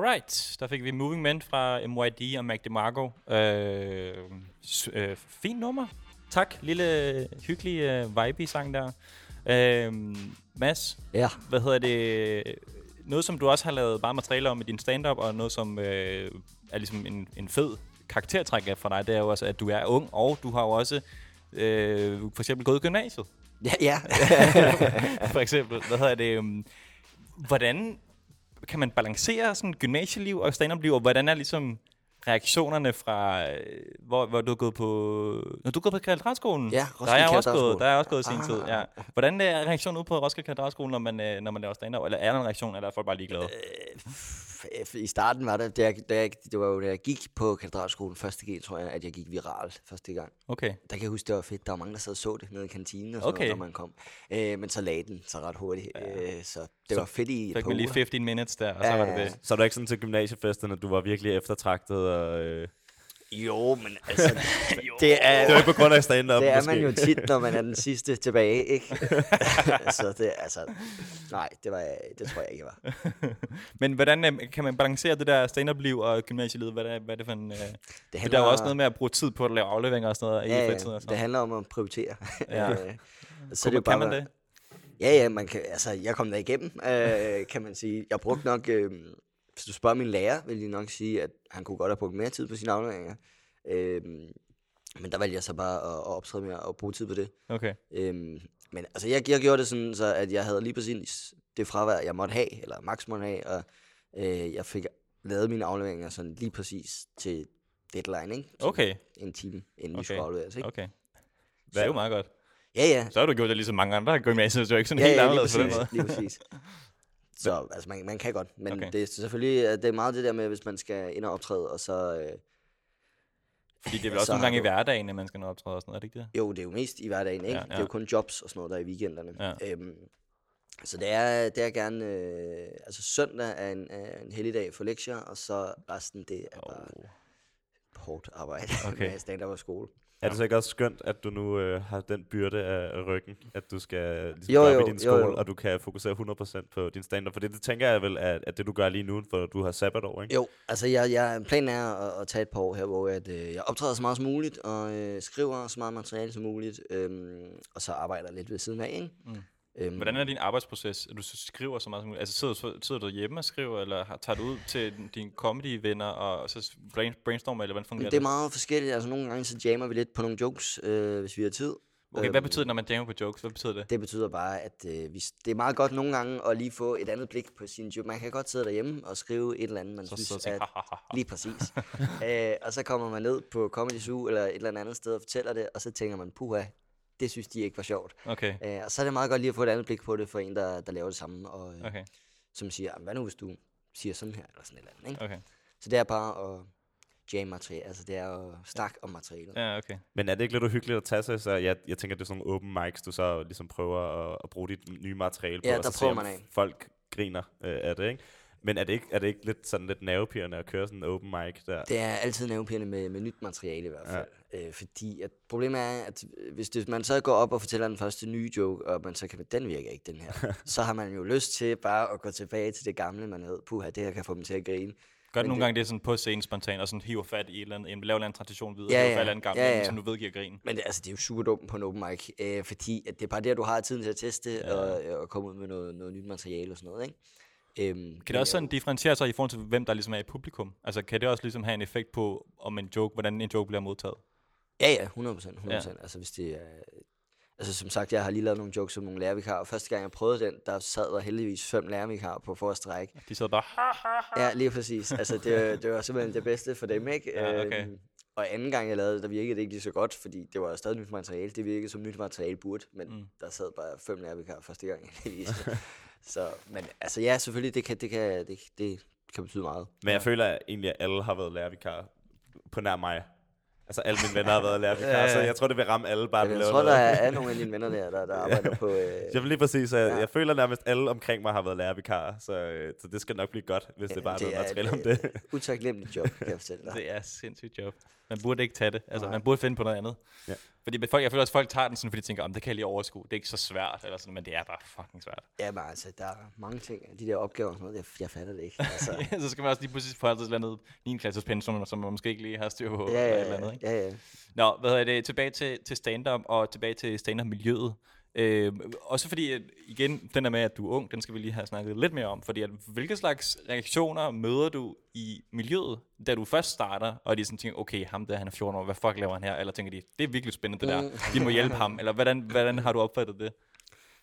S3: Alright, der fik vi Moving Men fra MYD og Mac DeMarco. Øh, øh, fin nummer. Tak, lille hyggelig øh, vibe-sang der. Øh, Mads,
S4: Ja.
S3: hvad hedder det? Noget, som du også har lavet bare materiale om i din stand-up, og noget, som øh, er ligesom en, en fed karaktertræk af for dig, det er jo også, at du er ung, og du har jo også øh, for eksempel gået i gymnasiet.
S4: Ja, ja.
S3: for eksempel. Hvad hedder det? Um, hvordan kan man balancere sådan gymnasieliv og stand-up-liv, og hvordan er ligesom reaktionerne fra, øh, hvor, hvor du har gået på... Når du har gået på katedralskolen?
S4: Ja,
S3: der er
S4: Roskilde
S3: jeg også gået, der er jeg også gået i sin
S4: Ah.
S3: tid, ja. Hvordan er reaktionen ude på Roskilde Katedralskole, når man, øh, når man laver stand-up? Eller er der en reaktion, eller er folk bare ligeglade?
S4: F- I starten var det, da jeg, da jeg, det var jo da jeg gik på katedralskolen første G, tror jeg, at jeg gik viralt første gang.
S3: Okay.
S4: Der kan jeg huske, det var fedt. Der var mange, der sad og så det nede i kantinen og sådan
S3: Okay.
S4: noget, når man kom. Øh, men så lagde den så ret hurtigt. Øh, så det
S3: Så
S4: var fedt i et
S3: Fik
S4: par
S3: lige
S4: uger.
S3: 15 minutes der, og så
S4: Ja,
S3: var
S4: ja,
S3: det
S4: ja.
S3: det.
S2: Så er du ikke sådan til gymnasiefesten, at du var virkelig eftertragtet, og... Øh,
S4: Jo, men altså, det er,
S2: det var ikke på grund af stand-up,
S4: det er
S2: måske.
S4: man jo tit, når man er den sidste tilbage, ikke? så det, altså, nej, det, var, det tror jeg ikke, var.
S3: Men hvordan øh, kan man balancere det der stand-up-liv og gymnasielivet? Hvad er, hvad er det for en... Øh,
S4: Det
S3: for der er jo også noget med at bruge tid på at lave afleveringer og sådan noget
S4: ja,
S3: i fritiden og sådan
S4: det handler om at prioritere.
S3: Ja.
S4: Øh, så
S3: Kunne man- kan man det?
S4: Ja, ja, man kan, altså, jeg kom der igennem, øh, kan man sige. Jeg brugte nok, øh, hvis du spørger min lærer, vil jeg nok sige, at han kunne godt have brugt mere tid på sine afleveringer. Øh, men der valgte jeg så bare at, at optræde mere og bruge tid på det.
S3: Okay.
S4: Øhm, men altså, jeg, jeg gjorde det sådan, så at jeg havde lige præcis det fravær, jeg måtte have, eller max måtte have, og øh, jeg fik lavet mine afleveringer sådan lige præcis til deadline, ikke? Så
S3: Okay.
S4: En time, inden okay. Vi skulle afleveres, ikke?
S3: Okay. Det er jo meget godt.
S4: Ja, ja.
S3: Så har du gjort det ligesom mange andre gymnasier, så det er ikke sådan
S4: Ja,
S3: helt
S4: ja,
S3: anderledes på den måde.
S4: lige præcis. Så altså, man, man kan godt, men
S3: Okay.
S4: det er selvfølgelig det er meget det der med, hvis man skal ind og optræde, og så... Øh,
S3: Fordi det er vel også
S4: så
S3: nogle gange i
S4: du-
S3: hverdagen, at man skal nå optræde og sådan noget, er det ikke det?
S4: jo, det er jo mest i hverdagen, ikke?
S3: Ja,
S4: Ja. Det er jo kun jobs og sådan noget, der er i weekenderne.
S3: Ja.
S4: Øhm, så det er, det er gerne... Øh, altså søndag er en, er en helligdag for lektier, og så resten, det er bare
S3: Oh.
S4: hårdt arbejde
S3: Okay.
S4: med stand-up og skole.
S2: Er det så ikke også skønt, at du nu øh, har den byrde af ryggen, at du skal ligesom,
S4: Jo,
S2: jo, jo,
S4: jo,
S2: i din
S4: jo,
S2: skole,
S4: jo.
S2: og du kan fokusere 100% på din stand-up? For det, det tænker jeg vel, at, at det du gør lige nu, for du har sabbatår, ikke?
S4: Jo, altså jeg, jeg, planen er at, at tage et par år her, hvor at, øh, jeg optræder så meget som muligt, og øh, skriver så meget materiale som muligt, øhm, og så arbejder lidt ved siden af, ikke?
S3: Mm.
S4: Øhm,
S3: Hvordan er din arbejdsproces? Du så skriver så meget som muligt. Altså sidder, du- sidder du hjemme og skriver, eller har- tager du ud til dine comedy-venner, og så brain, brainstormer, eller hvordan fungerer
S4: Men det er meget forskelligt. Altså nogle gange så jammer vi lidt på nogle jokes, øh, hvis vi har tid.
S3: Okay, hvad
S4: Øhm,
S3: betyder det, når man jammer på jokes? Hvad betyder det?
S4: Det betyder bare, at øh, vi, det er meget godt nogle gange at lige få et andet blik på sin joke. Man kan godt sidde derhjemme og skrive et eller andet, man
S3: Så
S4: synes
S3: tænker, "Ha, ha, ha, ha."
S4: lige præcis. øh, og så kommer man ned på Comedy Zoo eller et eller andet sted og fortæller det, og så tænker man, puha, det synes de ikke var sjovt.
S3: Okay,
S4: Øh, og så er det meget godt lige at få et andet blik på det for en, der, der laver det samme, og øh,
S3: okay,
S4: som siger, "Jamen, hvad nu hvis du siger sådan her, eller sådan et eller andet. Ikke?
S3: okay.
S4: Så det er bare at jam materiale, altså det er at snakke om materialet.
S3: Ja, okay.
S2: Men er det ikke lidt uhyggeligt at tage sig? Så jeg, jeg tænker, det er sådan nogle open mics, du så ligesom prøver at, at bruge dit nye materiale på,
S4: Ja,
S2: og så
S4: prøver man af.
S2: folk griner øh, af det, ikke? Men er det ikke, er det ikke lidt sådan lidt nervepirrende at køre sådan en open mic der?
S4: Det er altid nervepirrende med, med nyt materiale i hvert fald. Øh, fordi at problemet er, at hvis det, man så går op og fortæller den første nye joke, og man så kan, den virker ikke, den her. så har man jo lyst til bare at gå tilbage til det gamle, man ved, puha, det her kan få dem til at grine.
S3: Gør det nogle
S4: det-
S3: gange det sådan på scenen spontant, og sådan hiver fat i et eller andet, en, laver en anden tradition videre,
S4: Ja,
S3: hiver
S4: ja.
S3: fat i en eller anden gammel,
S4: Ja,
S3: ja,
S4: ja.
S3: som du ved giver grin.
S4: Men det, altså, det er jo super dumt på en open mic, øh, fordi at det er bare der, du har tiden til at teste ja. og, og komme ud med noget, noget nyt materiale og sådan noget, ikke? Øhm,
S3: Kan det også sådan differentiere sig i forhold til, hvem der ligesom er i publikum? Altså kan det også ligesom have en effekt på, om en joke, hvordan en joke bliver modtaget?
S4: Ja, ja, 100 procent. 100
S3: Ja.
S4: Ja. Altså, hvis det er... Altså, som sagt, jeg har lige lavet nogle jokes som nogle lærervikarer, og første gang jeg prøvede den, der sad der heldigvis fem lærervikarer på forreste række.
S3: De sidder bare.
S4: Ja, lige præcis. Altså, det, det var simpelthen det bedste for dem, ikke?
S3: Ja, okay.
S4: Øhm, og anden gang jeg lavede det, der virkede det ikke lige så godt, fordi det var stadig nyt materiale. Det virkede som nyt materiale burde, men
S3: Mm.
S4: der sad bare fem lærervikarer første gang. heldigvis. så, men altså ja, selvfølgelig, det kan, det kan, det, det kan betyde meget.
S2: Men jeg føler at egentlig, at alle har været lærervikar på nær mig. Altså alle mine venner har været lærervikar,
S3: Ja, ja.
S2: så jeg tror, det vil ramme alle bare, at
S4: Jeg, jeg tror, der
S2: noget.
S4: er, er nogle af dine venner der, der, der arbejder på... Øh,
S2: Jeg vil lige præcis, at
S4: Ja.
S2: jeg føler nærmest alle omkring mig har været lærervikarer, så, øh, så det skal nok blive godt, hvis det bare er noget materiale om det.
S4: utaknemmeligt job, kan jeg fortælle dig.
S3: Det er sindssygt job. Man burde ikke tage det. Altså,
S4: Nej.
S3: man burde finde på noget andet.
S2: Ja.
S3: Fordi folk, jeg føler også, at folk tager den sådan, fordi de tænker, om det kan jeg lige overskue. Det er ikke så svært, eller sådan, men det er bare fucking svært.
S4: Ja, men altså, der er mange ting, de der opgaver og sådan noget, jeg, jeg fatter det ikke. Altså,
S3: så skal man også lige pludselig få et eller andet 9. klasses pensum, som man måske ikke lige har styr på.
S4: ja,
S3: eller
S4: ja,
S3: eller andet, ikke?
S4: ja, ja.
S3: Nå, hvad hedder det? Tilbage til, til stand-up, og tilbage til stand-up-miljøet. Øh, også fordi, at, igen, den der med, at du er ung, den skal vi lige have snakket lidt mere om. Fordi, at, hvilke slags reaktioner møder du i miljøet, da du først starter, og de sådan tænker, okay, ham der, han er 14 år, hvad fuck laver han her? Eller tænker de, det er virkelig spændende det der, vi må hjælpe ham. Eller hvordan, hvordan har du opfattet det?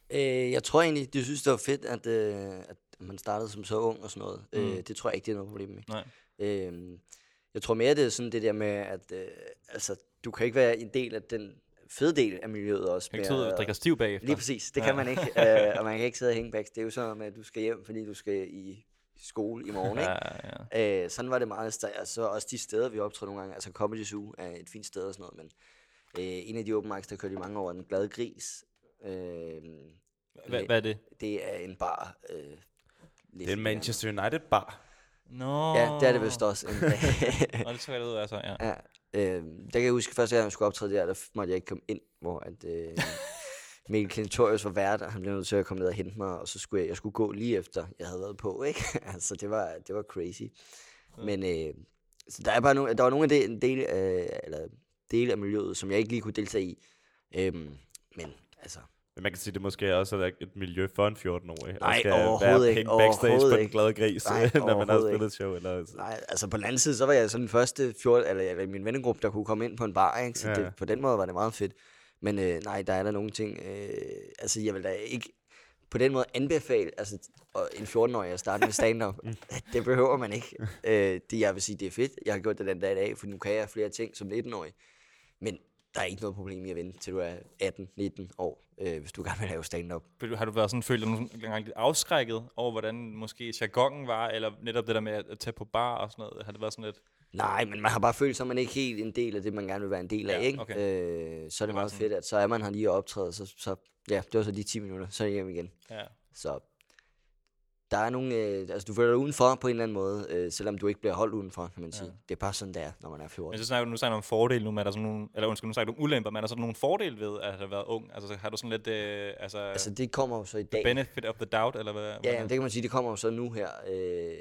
S4: Øh, jeg tror egentlig, de synes, det var fedt, at, øh, at man startede som så ung og sådan noget. Mm.
S3: Mm.
S4: Øh, det tror jeg ikke, det er noget problem med.
S3: Nej.
S4: Øh, jeg tror mere, det er sådan det der med, at øh, altså, du kan ikke være en del af den fede del af miljøet også.
S3: Jeg kan ikke og drikke stiv bagefter.
S4: Lige præcis, det
S3: Ja.
S4: kan man ikke. øh, og man kan ikke sidde og hænge bag. Det er jo sådan at du skal hjem, fordi du skal i skole i morgen, ikke?
S3: Ja, ja.
S4: Øh, sådan var det meget. sta- Altså, også de steder, vi optrådte nogle gange. Altså, Comedy Zoo er et fint sted og sådan noget, men øh, en af de open mics, der kørte i mange år, Den Glade Gris. Øh,
S3: Hvad, hvad er det?
S4: det er en bar. Øh,
S2: Det er en Manchester United bar.
S3: Nå.
S4: Ja, det er det vist også.
S3: Nå, det tror jeg, det ud, altså, ja.
S4: ja, øh, der kan jeg huske, første gang jeg skulle optræde der, der måtte jeg ikke komme ind, hvor at, øh, Mikkel Klintorius var vært, og han blev nødt til at komme ned og hente mig, og så skulle jeg, jeg skulle gå lige efter, jeg havde været på, ikke? altså, det var, det var crazy. Men øh, så der, er bare no, der var nogle af det, en del, øh, eller dele af miljøet, som jeg ikke lige kunne deltage i. Øhm, men altså,
S2: Men man kan sige, det måske også er et miljø for en 14-årig.
S4: Nej,
S2: skal
S4: overhovedet
S2: være
S4: ikke,
S2: backstage på
S4: overhovedet
S2: den
S4: ikke.
S2: glade gris,
S4: Nej,
S2: når man har spillet show. Eller,
S4: nej, altså på den anden side, så var jeg sådan den første 14, eller, eller min vennegruppe, der kunne komme ind på en bar, ikke? Så
S2: Ja.
S4: det, på den måde var det meget fedt. Men øh, nej, der er der nogle ting, øh, altså jeg vil da ikke på den måde anbefale, altså en 14-årig at starte med stand-up. det behøver man ikke. Øh, det, jeg vil sige, det er fedt. Jeg har gjort det den dag i dag, for nu kan jeg flere ting som 19-årig. Men der er ikke noget problem i at vente, til du er 18-19 år, øh, hvis du gerne vil lave stand-up.
S3: Har du været sådan, følt dig lidt afskrækket over, hvordan måske jargonen var, eller netop det der med at tage på bar og sådan noget? Har det været sådan lidt...
S4: Nej, men man har bare følt at man ikke helt en del af det, man gerne vil være en del af,
S3: Ja,
S4: ikke?
S3: okay.
S4: Øh, så er det
S3: var
S4: meget
S3: sådan-
S4: fedt, at så er man her lige og optræde, så, så ja, det var så de 10 minutter, så er hjem igen.
S3: Ja.
S4: Så der er nogle, øh, altså du føler dig udenfor på en eller anden måde, øh, selvom du ikke bliver holdt udenfor, kan man sige.
S3: Ja.
S4: Det er bare sådan, det er, når man er 14.
S3: Men så snakker du, nu snakker du om fordele nu, men er der sådan nogle, eller undskyld, nu snakker du om ulemper, men er der sådan nogle fordele ved at have været ung? Altså har du sådan lidt, øh, altså,
S4: Altså det kommer jo så i dag.
S3: benefit of the doubt, eller hvad?
S4: Ja, jamen, det kan man sige, det kommer jo så nu her, øh,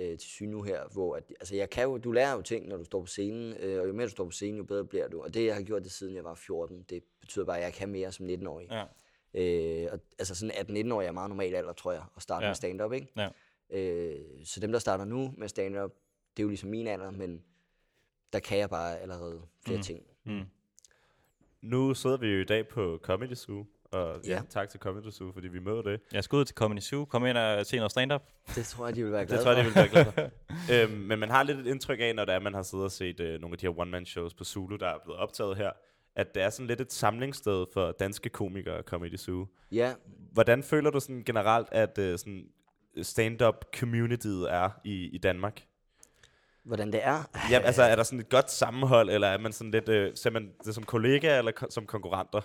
S4: øh, til syne nu her, hvor, at, altså jeg kan jo, du lærer jo ting, når du står på scenen, øh, og jo mere du står på scenen, jo bedre bliver du. Og det, jeg har gjort det siden jeg var 14, det betyder bare, at jeg kan mere som 19-årig.
S3: Ja.
S4: Øh, og, altså sådan 18-19 år er meget normal alder, tror jeg, at starte
S3: Ja.
S4: med stand-up, ikke?
S3: Ja.
S4: Øh, så dem, der starter nu med stand-up, det er jo ligesom min alder, men der kan jeg bare allerede flere
S3: Mm.
S4: ting.
S3: Mm.
S2: Nu sidder vi jo i dag på Comedy Zoo, og ja.
S4: Ja.
S2: tak til Comedy Zoo, fordi vi møder det.
S3: Jeg skal ud til Comedy Zoo, kom ind og se noget stand-up.
S4: Det tror jeg, de vil være
S2: Det
S4: glade
S2: tror jeg, de vil være glade for. øhm, men man har lidt et indtryk af, når det er, man har siddet og set øh, nogle af de her one-man-shows på Zulu, der er blevet optaget her, at det er sådan lidt et samlingssted for danske komikere, Comedy Zoo.
S4: Ja,
S2: Hvordan føler du sådan generelt, at øh, sådan stand-up communityet er i, i Danmark?
S4: hvordan det er.
S2: Ja, altså er der sådan et godt sammenhold, eller er man sådan lidt, øh, ser man det som kollegaer eller ko- som konkurrenter?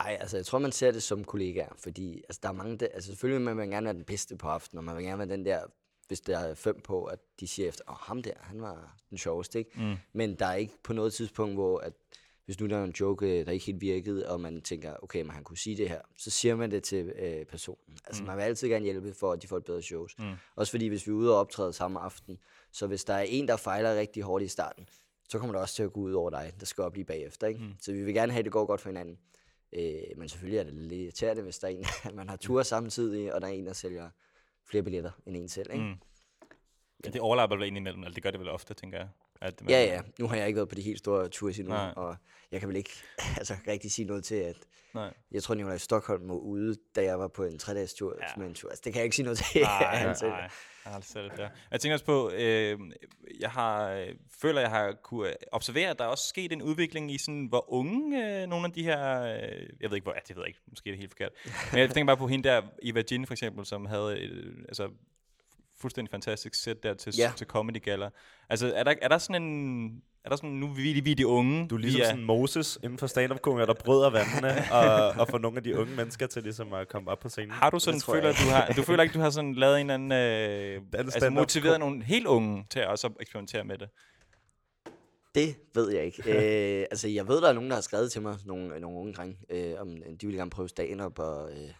S4: Ej, altså jeg tror, man ser det som kollegaer, fordi altså, der er mange, der, altså selvfølgelig vil man gerne være den bedste på aftenen, og man vil gerne være den der, hvis der er fem på, at de siger efter, åh, oh, ham der, han var den sjoveste, ikke?
S3: Mm.
S4: Men der er ikke på noget tidspunkt, hvor at, hvis nu der er en joke, øh, der ikke helt virkede, og man tænker, okay, men han kunne sige det her, så siger man det til øh, personen. Altså mm. man vil altid gerne hjælpe for, at de får et bedre shows.
S3: Mm.
S4: Også fordi, hvis vi er ude og optræde samme aften, så hvis der er en, der fejler rigtig hårdt i starten, så kommer det også til at gå ud over dig, der skal op lige bagefter. Ikke? Mm. Så vi vil gerne have, at det går godt for hinanden. Øh, men selvfølgelig er det lidt irriterende, hvis der er en, man har tur samtidig, og der er en, der sælger flere billetter end en selv. Ikke?
S3: Mm. Ja, det overlapper vel indimellem, eller det gør det vel ofte, tænker jeg. At man,
S4: Ja, ja. Nu har jeg ikke været på de helt store ture endnu,
S3: Nej.
S4: og jeg kan vel ikke altså, rigtig sige noget til, at
S3: Nej.
S4: jeg tror, Nikolaj Stockholm var ude, da jeg var på en tre-dages tur,
S3: Ja.
S4: ja. med en tur. Altså, det kan jeg ikke sige noget til.
S3: Nej,
S4: han selv.
S3: nej. Jeg har aldrig set det der. Jeg tænker også på, øh, jeg har, øh, føler, jeg har kunne observere, at der er også sket en udvikling i sådan, hvor unge øh, nogle af de her, øh, jeg ved ikke, hvor, ja, det ved jeg ikke, måske er det helt forkert. Men jeg tænker bare på hende der, Eva Jean for eksempel, som havde, øh, altså, fuldstændig fantastisk sæt der til,
S4: Ja.
S3: til Comedy Gala. Altså, er der, er der sådan en, er der sådan, nu er vi, vi er de unge.
S2: Du er ligesom
S3: vi
S2: sådan Moses inden for stand up der bryder vandene og, og får nogle af de unge mennesker til ligesom at komme op på scenen.
S3: Har du sådan, føler,
S4: jeg
S3: du, har, du føler ikke, du har sådan lavet en eller anden, øh, altså motiveret nogle helt unge til at også at eksperimentere med det?
S4: Det ved jeg ikke. øh, altså, jeg ved, der er nogen, der har skrevet til mig, nogle, nogle unge drenge, øh, om de ville gerne prøve stand-up, og øh,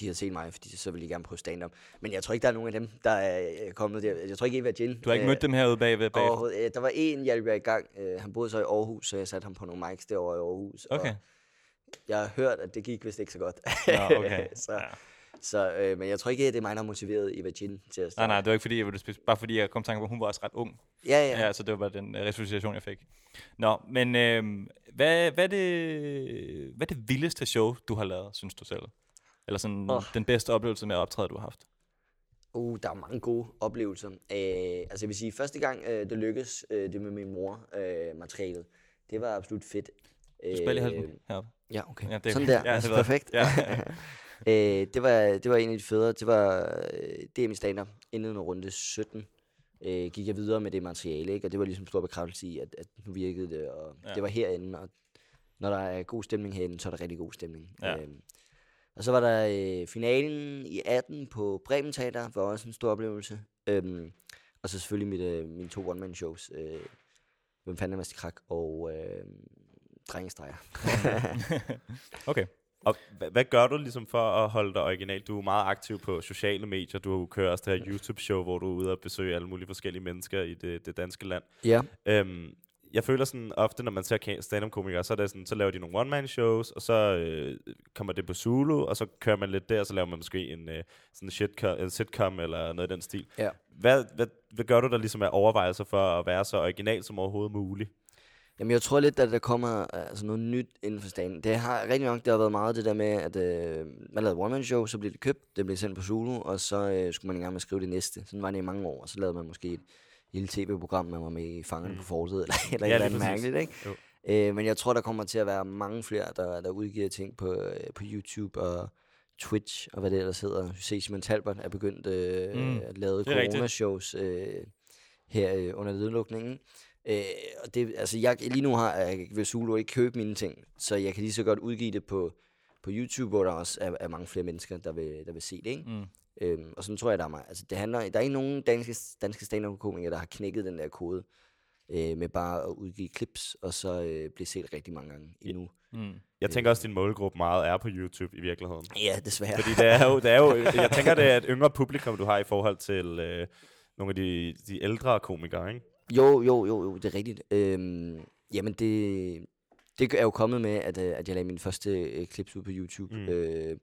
S4: de har set mig, fordi så ville de gerne prøve stand-up. Men jeg tror ikke, der er nogen af dem, der er øh, kommet der. Jeg tror ikke, Eva Jin.
S3: Du har ikke mødt dem herude bagved? bagefter?
S4: Overhovedet. Øh, der var en, jeg var i gang. Øh, han boede så i Aarhus, så jeg satte ham på nogle mics derovre i Aarhus.
S3: Okay.
S4: Og jeg har hørt, at det gik vist ikke så godt.
S3: Nå, okay.
S4: så,
S3: Ja.
S4: så, øh, men jeg tror ikke, det er mig, der har motiveret Eva Jin til at
S3: Nej,
S4: starte.
S3: nej, det var ikke fordi, jeg ville spise, bare fordi jeg kom tanke på, at hun var også ret ung.
S4: Ja, ja.
S3: Ja, ja så det var bare den øh, jeg fik. Nå, men øh, hvad, hvad, er det, hvad er det vildeste show, du har lavet, synes du selv? Eller sådan oh. den bedste oplevelse med at optræde, du har haft?
S4: Uh, der er mange gode oplevelser. Uh, altså jeg vil sige, første gang uh, det lykkedes, uh, det med min mor, uh, materialet, det var absolut fedt.
S3: Du spiller lige halsen heroppe.
S4: Ja, okay.
S3: Ja,
S4: Ja,
S3: det er-
S4: Sådan der,
S3: ja,
S4: ja, altså
S3: det var-
S4: perfekt.
S3: ja.
S4: øh, det, var, det var en af de federe. Det var øh, DM i stand-up, inden runde 17. Øh, gik jeg videre med det materiale, ikke? og det var ligesom stor bekræftelse i, at, at nu virkede det, og
S3: Ja.
S4: ja. det var herinde, og når der er god stemning herinde, så er der rigtig god stemning.
S3: Ja.
S4: Øhm, og så var der øh, finalen i 18 på Bremen Teater, var også en stor oplevelse. Øhm, og så selvfølgelig mit, øh, mine to one-man-shows, øh, Hvem fanden er Master Krak og øh, Drengestreger.
S3: okay.
S2: Og hvad, gør du ligesom for at holde dig original? Du er meget aktiv på sociale medier. Du kører også det her YouTube-show, hvor du er ude og besøge alle mulige forskellige mennesker i det, det danske land.
S4: ja.
S2: Øhm, jeg føler sådan ofte, når man ser stand-up-komikere, så, er det sådan, så laver de nogle one-man-shows, og så øh, kommer det på Zulu, og så kører man lidt der, og så laver man måske en, øh, sådan shitcom, en sitcom eller noget i den stil.
S4: Ja.
S2: Hvad, hvad, hvad gør du der ligesom af overvejelser for at være så original som overhovedet muligt?
S4: Jamen, jeg tror lidt, at der kommer øh, altså noget nyt inden for staten. Det har rigtig nok, det har været meget det der med, at øh, man lavede one man show, så blev det købt, det blev sendt på Zulu, og så øh, skulle man i gang med at skrive det næste. Sådan var det i mange år, og så lavede man måske et lille tv-program, man var med i Fangerne mm. på Fortet, eller, eller
S2: Ja,
S4: et eller andet mærkeligt, ikke? Øh, men jeg tror, der kommer til at være mange flere, der, der udgiver ting på, øh, på YouTube og Twitch, og hvad det ellers hedder. Du ser, Simon Talbot er begyndt øh,
S3: Mm,
S4: at lave corona-shows øh, her øh, under nedlukningen. Øh, og det, altså jeg, lige nu har jeg ved Zulu ikke købe mine ting, så jeg kan lige så godt udgive det på, på YouTube, hvor der også er, er mange flere mennesker, der vil, der vil se det. Ikke?
S3: Mm.
S4: Øhm, og sådan tror jeg, der er mig. Altså, det handler, der er ikke nogen danske, danske stand-up-komikere, der har knækket den der kode øh, med bare at udgive clips, og så øh, blive set rigtig mange gange endnu.
S3: Mm.
S2: Jeg tænker også, at din målgruppe meget er på YouTube i virkeligheden.
S4: Ja, desværre.
S2: Fordi det er jo, det er jo jeg tænker, det er et yngre publikum, du har i forhold til øh, nogle af de, de ældre komikere, ikke?
S4: Jo, jo, jo, jo, det er rigtigt. Øhm, jamen, det, det er jo kommet med, at, øh, at jeg lagde mine første øh, clips ud på YouTube.
S2: Mm.
S4: Mm. Øh,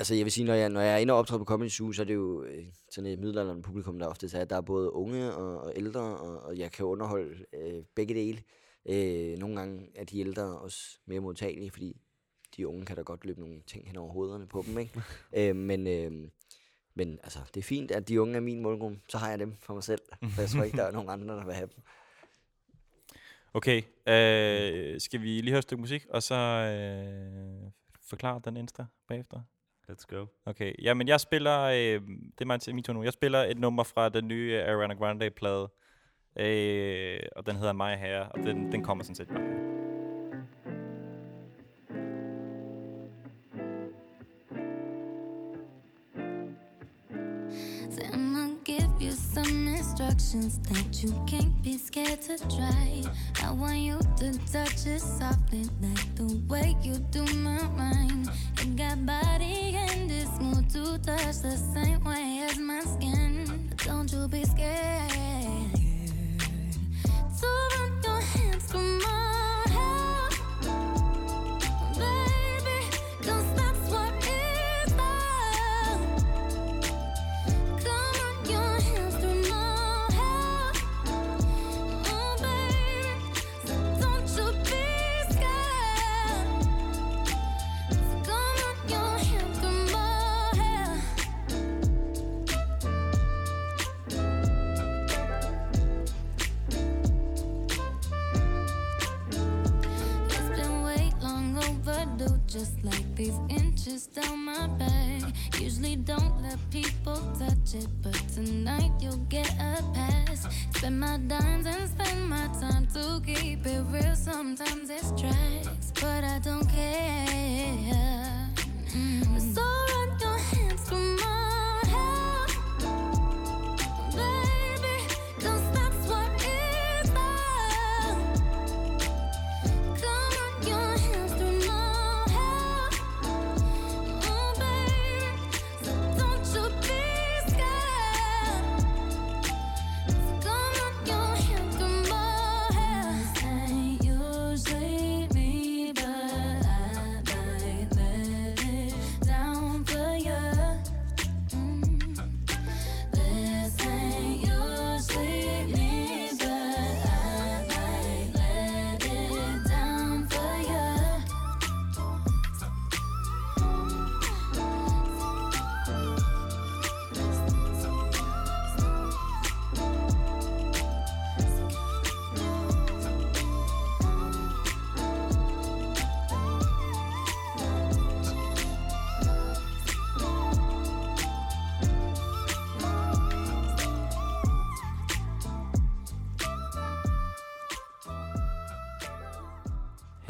S4: altså, jeg vil sige, når jeg, når jeg er inde og optræder på Comedy Zoo, så er det jo øh, sådan et middelalderen publikum, der ofte er. Der er både unge og, og ældre, og, og jeg kan underholde øh, begge dele. Øh, nogle gange er de ældre også mere modtagelige, fordi de unge kan da godt løbe nogle ting hen over hovederne på dem, ikke? øh, men, øh, men altså, det er fint, at de unge er min målgruppe. Så har jeg dem for mig selv. For jeg tror ikke, der er nogen andre, der vil have dem.
S3: Okay, øh, skal vi lige høre et stykke musik, og så øh, forklare den insta bagefter?
S2: Let's go.
S3: Okay, ja, men jeg spiller, øh, det er mig til min tur nu, jeg spiller et nummer fra den nye øh, Ariana Grande-plade, øh, og den hedder My Hair, og den, den kommer sådan set bare.
S5: That you can't be scared to try. I want you to touch it softly, like the way you do my mind. You got body and it's smooth to touch the same way as my skin. But don't you be scared.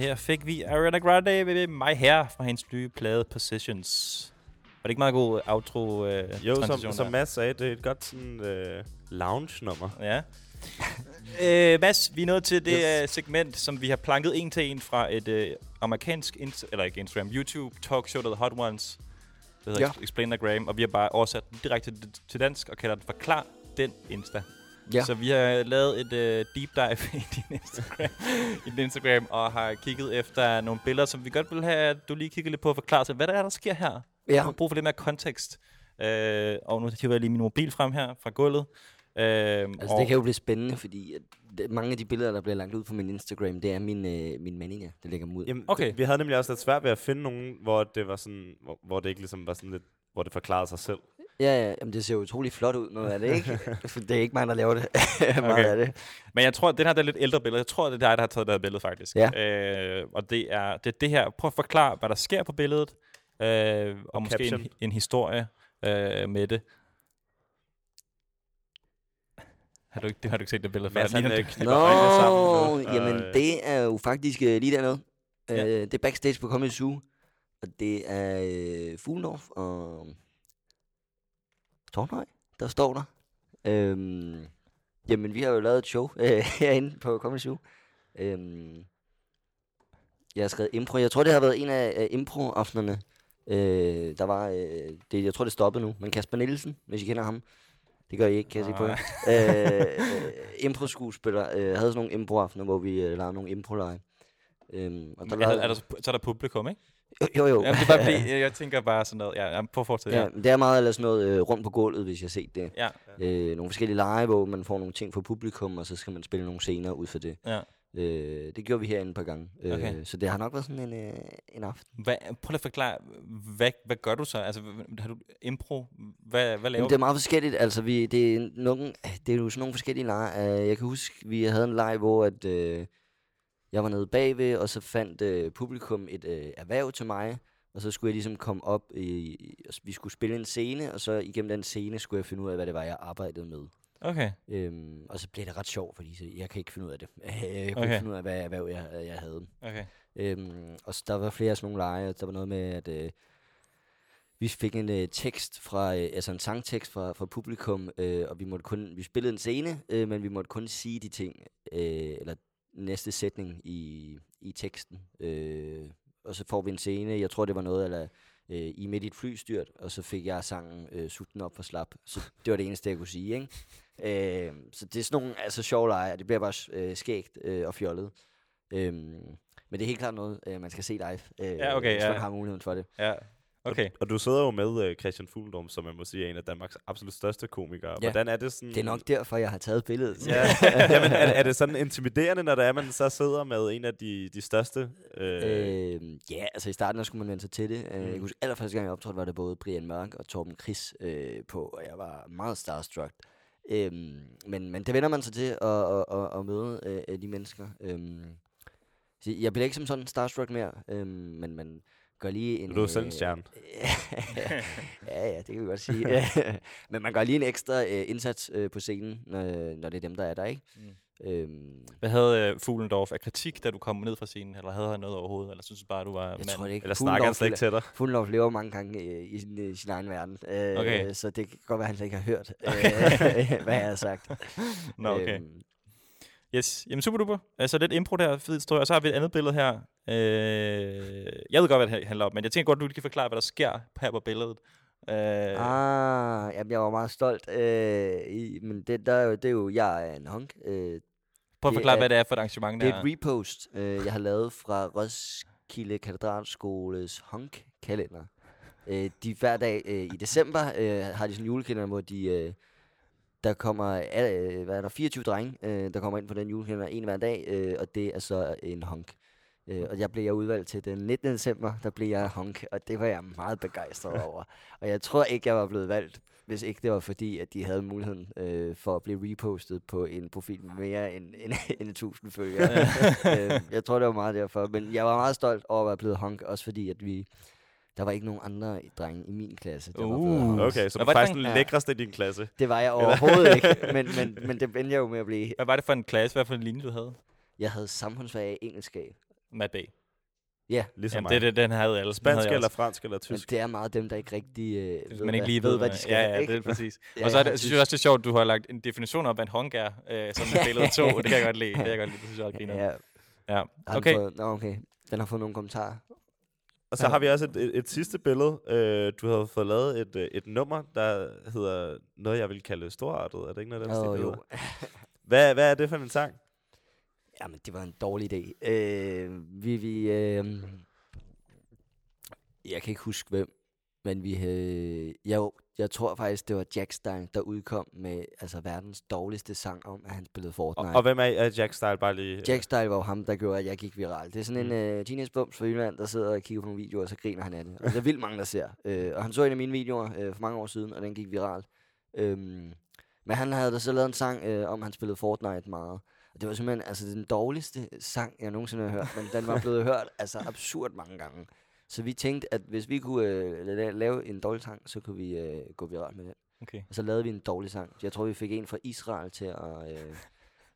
S3: Her fik vi Ariana Grande med mig her fra hendes nye plade Positions. Var det ikke meget god outro øh,
S2: Jo, som, som? Mads sagde, det er et godt sådan, øh, lounge-nummer.
S3: Ja. øh, Mads, vi er nået til det
S4: Yes.
S3: yes. segment, som vi har planket en til en fra et øh, amerikansk, ins- eller ikke Instagram, YouTube talkshow, der hedder Hot Ones. Det hedder
S4: Ja.
S3: ja. Explain the Gram, og vi har bare oversat den direkte til, til dansk og kalder den Forklar den Insta.
S4: Ja.
S3: Så vi har lavet et øh, deep dive i din Instagram, i din Instagram, og har kigget efter nogle billeder, som vi godt vil have, at du lige kigger lidt på og forklare til, hvad der er, der sker her. Jeg
S4: Ja.
S3: har brug for lidt mere kontekst. Øh, og nu hiver jeg lige min mobil frem her fra gulvet. Øh,
S4: Altså, det kan jo blive spændende, fordi at mange af de billeder, der bliver lagt ud på min Instagram, det er min, øh, min meninger, der lægger dem ud.
S2: Jamen,
S3: Okay.
S2: det, vi havde nemlig også lidt svært ved at finde nogen, hvor det var sådan, hvor, hvor det ikke ligesom var sådan lidt, hvor det forklarede sig selv.
S4: Ja, ja, jamen, det ser jo utrolig flot ud, noget af det, ikke? For det er ikke mig, der laver det. Meget
S3: Okay.
S4: af det.
S3: Men jeg tror, at den her det er lidt ældre billede. Jeg tror, det er dig, der har taget det her billede, faktisk.
S4: Ja.
S3: Øh, og det er, det er det her. Prøv at forklare, hvad der sker på billedet. Øh, og, og måske en,
S2: caption.
S3: en historie øh, med det. Har du ikke, det har du ikke set det billede før?
S2: Mads, han øh, sammen
S4: Nå,
S2: nu.
S4: jamen
S2: øh,
S4: det er jo faktisk øh, lige dernede. Øh,
S3: Ja.
S4: Det er backstage på Comedy Zoo. Og det er øh, Fuglendorf og Tornhøj, der står der. Øhm, jamen, vi har jo lavet et show øh, herinde på Comedy Zoo. Øhm, jeg har skrevet impro. Jeg tror, det har været en af, af impro-aftenerne. Øh, der var, øh, det, jeg tror, det stoppede nu. Men Kasper Nielsen, hvis I kender ham. Det gør I ikke, kan jeg se på jer. øh, øh, impro-skuespiller øh, havde sådan nogle impro-aftener, hvor vi øh, lavede nogle impro-lege. Øhm, og der
S3: er, er der, så er der publikum, ikke?
S4: Jo, jo, jo.
S3: Jamen, det bare fordi, jeg, tænker bare sådan noget. Ja, jamen, at fortsætte.
S4: ja,
S3: Ja.
S4: det er meget eller sådan noget øh, rundt på gulvet, hvis jeg har set det.
S3: Ja.
S4: Øh, nogle forskellige lege, hvor man får nogle ting fra publikum, og så skal man spille nogle scener ud for det.
S3: ja.
S4: Øh, det gjorde vi herinde et par gange. Øh,
S3: Okay.
S4: Så det har nok været sådan en, øh, en aften.
S3: Hvad, prøv lige at forklare, hvad, hvad gør du så? Altså, har du impro? Hvad, hvad laver
S4: Jamen, det er meget forskelligt. Altså, vi, det, er nogle, det er jo sådan nogle forskellige lege. Uh, jeg kan huske, vi havde en leg, hvor at, uh, jeg var nede bagved, og så fandt uh, publikum et uh, erhverv til mig. Og så skulle jeg ligesom komme op, i, og vi skulle spille en scene, og så igennem den scene skulle jeg finde ud af, hvad det var, jeg arbejdede med.
S3: Okay.
S4: Øhm, og så blev det ret sjovt, fordi så jeg kan ikke finde ud af det. Jeg kunne
S3: Okay.
S4: ikke finde ud af, hvad erhverv jeg, jeg havde.
S3: Okay.
S4: Øhm, og så der var flere af sådan nogle lege. Der var noget med, at øh, vi fik en øh, tekst fra, øh, altså en sangtekst fra, fra publikum, øh, og vi måtte kun, vi spillede en scene, øh, men vi måtte kun sige de ting, øh, eller næste sætning i, i teksten. Øh, og så får vi en scene, jeg tror det var noget, eller øh, I midt i et flystyrt, og så fik jeg sangen øh, Sutten op for slap. Så det var det eneste, jeg kunne sige, ikke? Øh, så det er sådan nogle altså, sjove lege, det bliver bare øh, skægt øh, og fjollet. Øhm, men det er helt klart noget, øh, man skal se live, øh,
S3: Ja, okay,
S4: hvis
S3: ja.
S4: man har muligheden for det.
S3: Ja. Okay.
S2: Og du sidder jo med uh, Christian Fuglendorm, som man må sige er en af Danmarks absolut største komikere.
S4: Ja.
S2: Hvordan er det sådan...
S4: Det er nok derfor, jeg har taget billedet.
S2: Ja. Jamen, er, er det sådan intimiderende, når det er, man så sidder med en af de, de største? Øh,
S4: Øh, ja, altså i starten der skulle man vende sig til det. Jeg
S2: Mm.
S4: kan huske, allerførste gang jeg optrådte, var det både Brian Mørk og Torben Chris øh, på, og jeg var meget starstruck. Øhm, men, men det vender man sig til at, at, at, at møde øh, de mennesker. Så jeg bliver ikke som sådan starstruck mere, øhm, men man gør lige en...
S2: du er selv en stjerne.
S4: ja, ja, det kan vi godt sige. men man gør lige en ekstra øh, indsats øh, på scenen, når, når det er dem, der er der, ikke?
S3: Mm.
S4: Øhm,
S3: Hvad havde uh, Fuglendorf af kritik, da du kom ned fra scenen? Eller havde han noget overhovedet? Eller synes du bare, du var
S4: jeg
S3: mand?
S4: tror det ikke.
S2: Eller snakker han slet ikke til dig?
S4: Fuglendorf lever mange gange øh, i sin, øh, sin egen verden, øh,
S3: Okay.
S4: så det kan godt være, han slet ikke har hørt, øh, hvad jeg har sagt.
S3: Nå, okay.
S4: Øhm,
S3: Yes, jamen super duper. Altså lidt impro der, fed historie. Og så har vi et andet billede her. Øh, jeg ved godt, hvad det handler om, men jeg tænker godt, du kan forklare, hvad der sker her på billedet. Øh,
S4: ah, jamen, jeg var meget stolt, øh, i, men det, der, er jo- det er jo, jeg er en honk. Øh,
S3: prøv at
S4: det
S3: forklare,
S4: er-
S3: hvad det er for et arrangement
S4: Det
S3: der.
S4: er et repost, øh, jeg har lavet fra Roskilde Katedralskoles honk-kalender. Øh, de hver dag øh, i december øh, har de sådan en julekalender, hvor de... Øh, der kommer, øh, hvad er der, 24 drenge, øh, der kommer ind på den julekalender en hver dag, øh, og det er så en honk. Øh, og jeg blev jeg udvalgt til den 19. december, der blev jeg honk, og det var jeg meget begejstret over. Og jeg tror ikke, jeg var blevet valgt, hvis ikke det var fordi, at de havde muligheden øh, for at blive repostet på en profil med mere end, end, end 1000 følgere. øh, jeg tror, det var meget derfor. Men jeg var meget stolt over at være blevet honk, også fordi, at vi... Der var ikke nogen andre drenge i min klasse, der var blevet
S3: Uh.
S4: honk.
S2: Okay, så
S3: Hvad
S2: du er
S3: var det
S2: faktisk den
S4: Ja.
S2: lækreste i din klasse.
S4: Det var jeg overhovedet ikke, men, men, men det endte jeg jo med at blive.
S3: Hvad var det for en klasse? Hvad for en linje, du havde?
S4: Jeg havde samfundsfag i engelskab.
S3: Matt Bay.
S4: Ja,
S2: Ligesom
S3: Jamen,
S2: mig.
S3: det, er det, den havde alle.
S2: Spansk
S3: havde
S2: eller fransk eller
S4: men
S2: tysk.
S4: det er meget dem, der ikke rigtig øh, ved,
S3: Hvis man ikke lige ved,
S4: hvad de skal.
S3: Ja, ja,
S4: ikke?
S3: det er præcis.
S4: Ja,
S3: og så er det, synes jeg også, det er sjovt, du har lagt en definition op af en håndgær, øh, som er billede to. Det kan jeg godt lide. Det kan jeg godt lide. Det synes jeg også griner.
S4: Ja,
S3: Ja. Okay.
S4: Fået, nå, okay. Den har fået nogle kommentarer.
S2: Og så har vi også et, et, et sidste billede. Øh, du har fået lavet et, øh, et nummer, der hedder noget, jeg vil kalde storartet. Er det ikke noget, der oh,
S4: jo.
S2: hvad, hvad er det for en sang?
S4: Jamen, det var en dårlig idé. Øh, vi, vi, øh, jeg kan ikke huske hvem, men vi havde, jeg, jeg tror faktisk, det var Jack Stein, der udkom med altså, verdens dårligste sang om, at han spillede
S2: Og,
S4: Fortnite.
S2: og hvem er, er Jack Style bare lige?
S4: Jack Style var jo ham, der gjorde, at jeg gik viral. Det er sådan
S2: Mm.
S4: en uh, teenage-bums fra Jylland, der sidder og kigger på nogle videoer, og så griner han af det. Og det er vildt mange, der ser. Uh, og han så en af mine videoer uh, for mange år siden, og den gik viral. Um, men han havde da så lavet en sang uh, om, at han spillede Fortnite meget. Og det var simpelthen altså, den dårligste sang, jeg nogensinde har hørt. Men den var blevet hørt altså absurd mange gange. Så vi tænkte, at hvis vi kunne la- lave en dårlig sang, så kunne vi uh, gå viral med den.
S3: Okay.
S4: Og så lavede vi en dårlig sang. Jeg tror, vi fik en fra Israel til at, øh,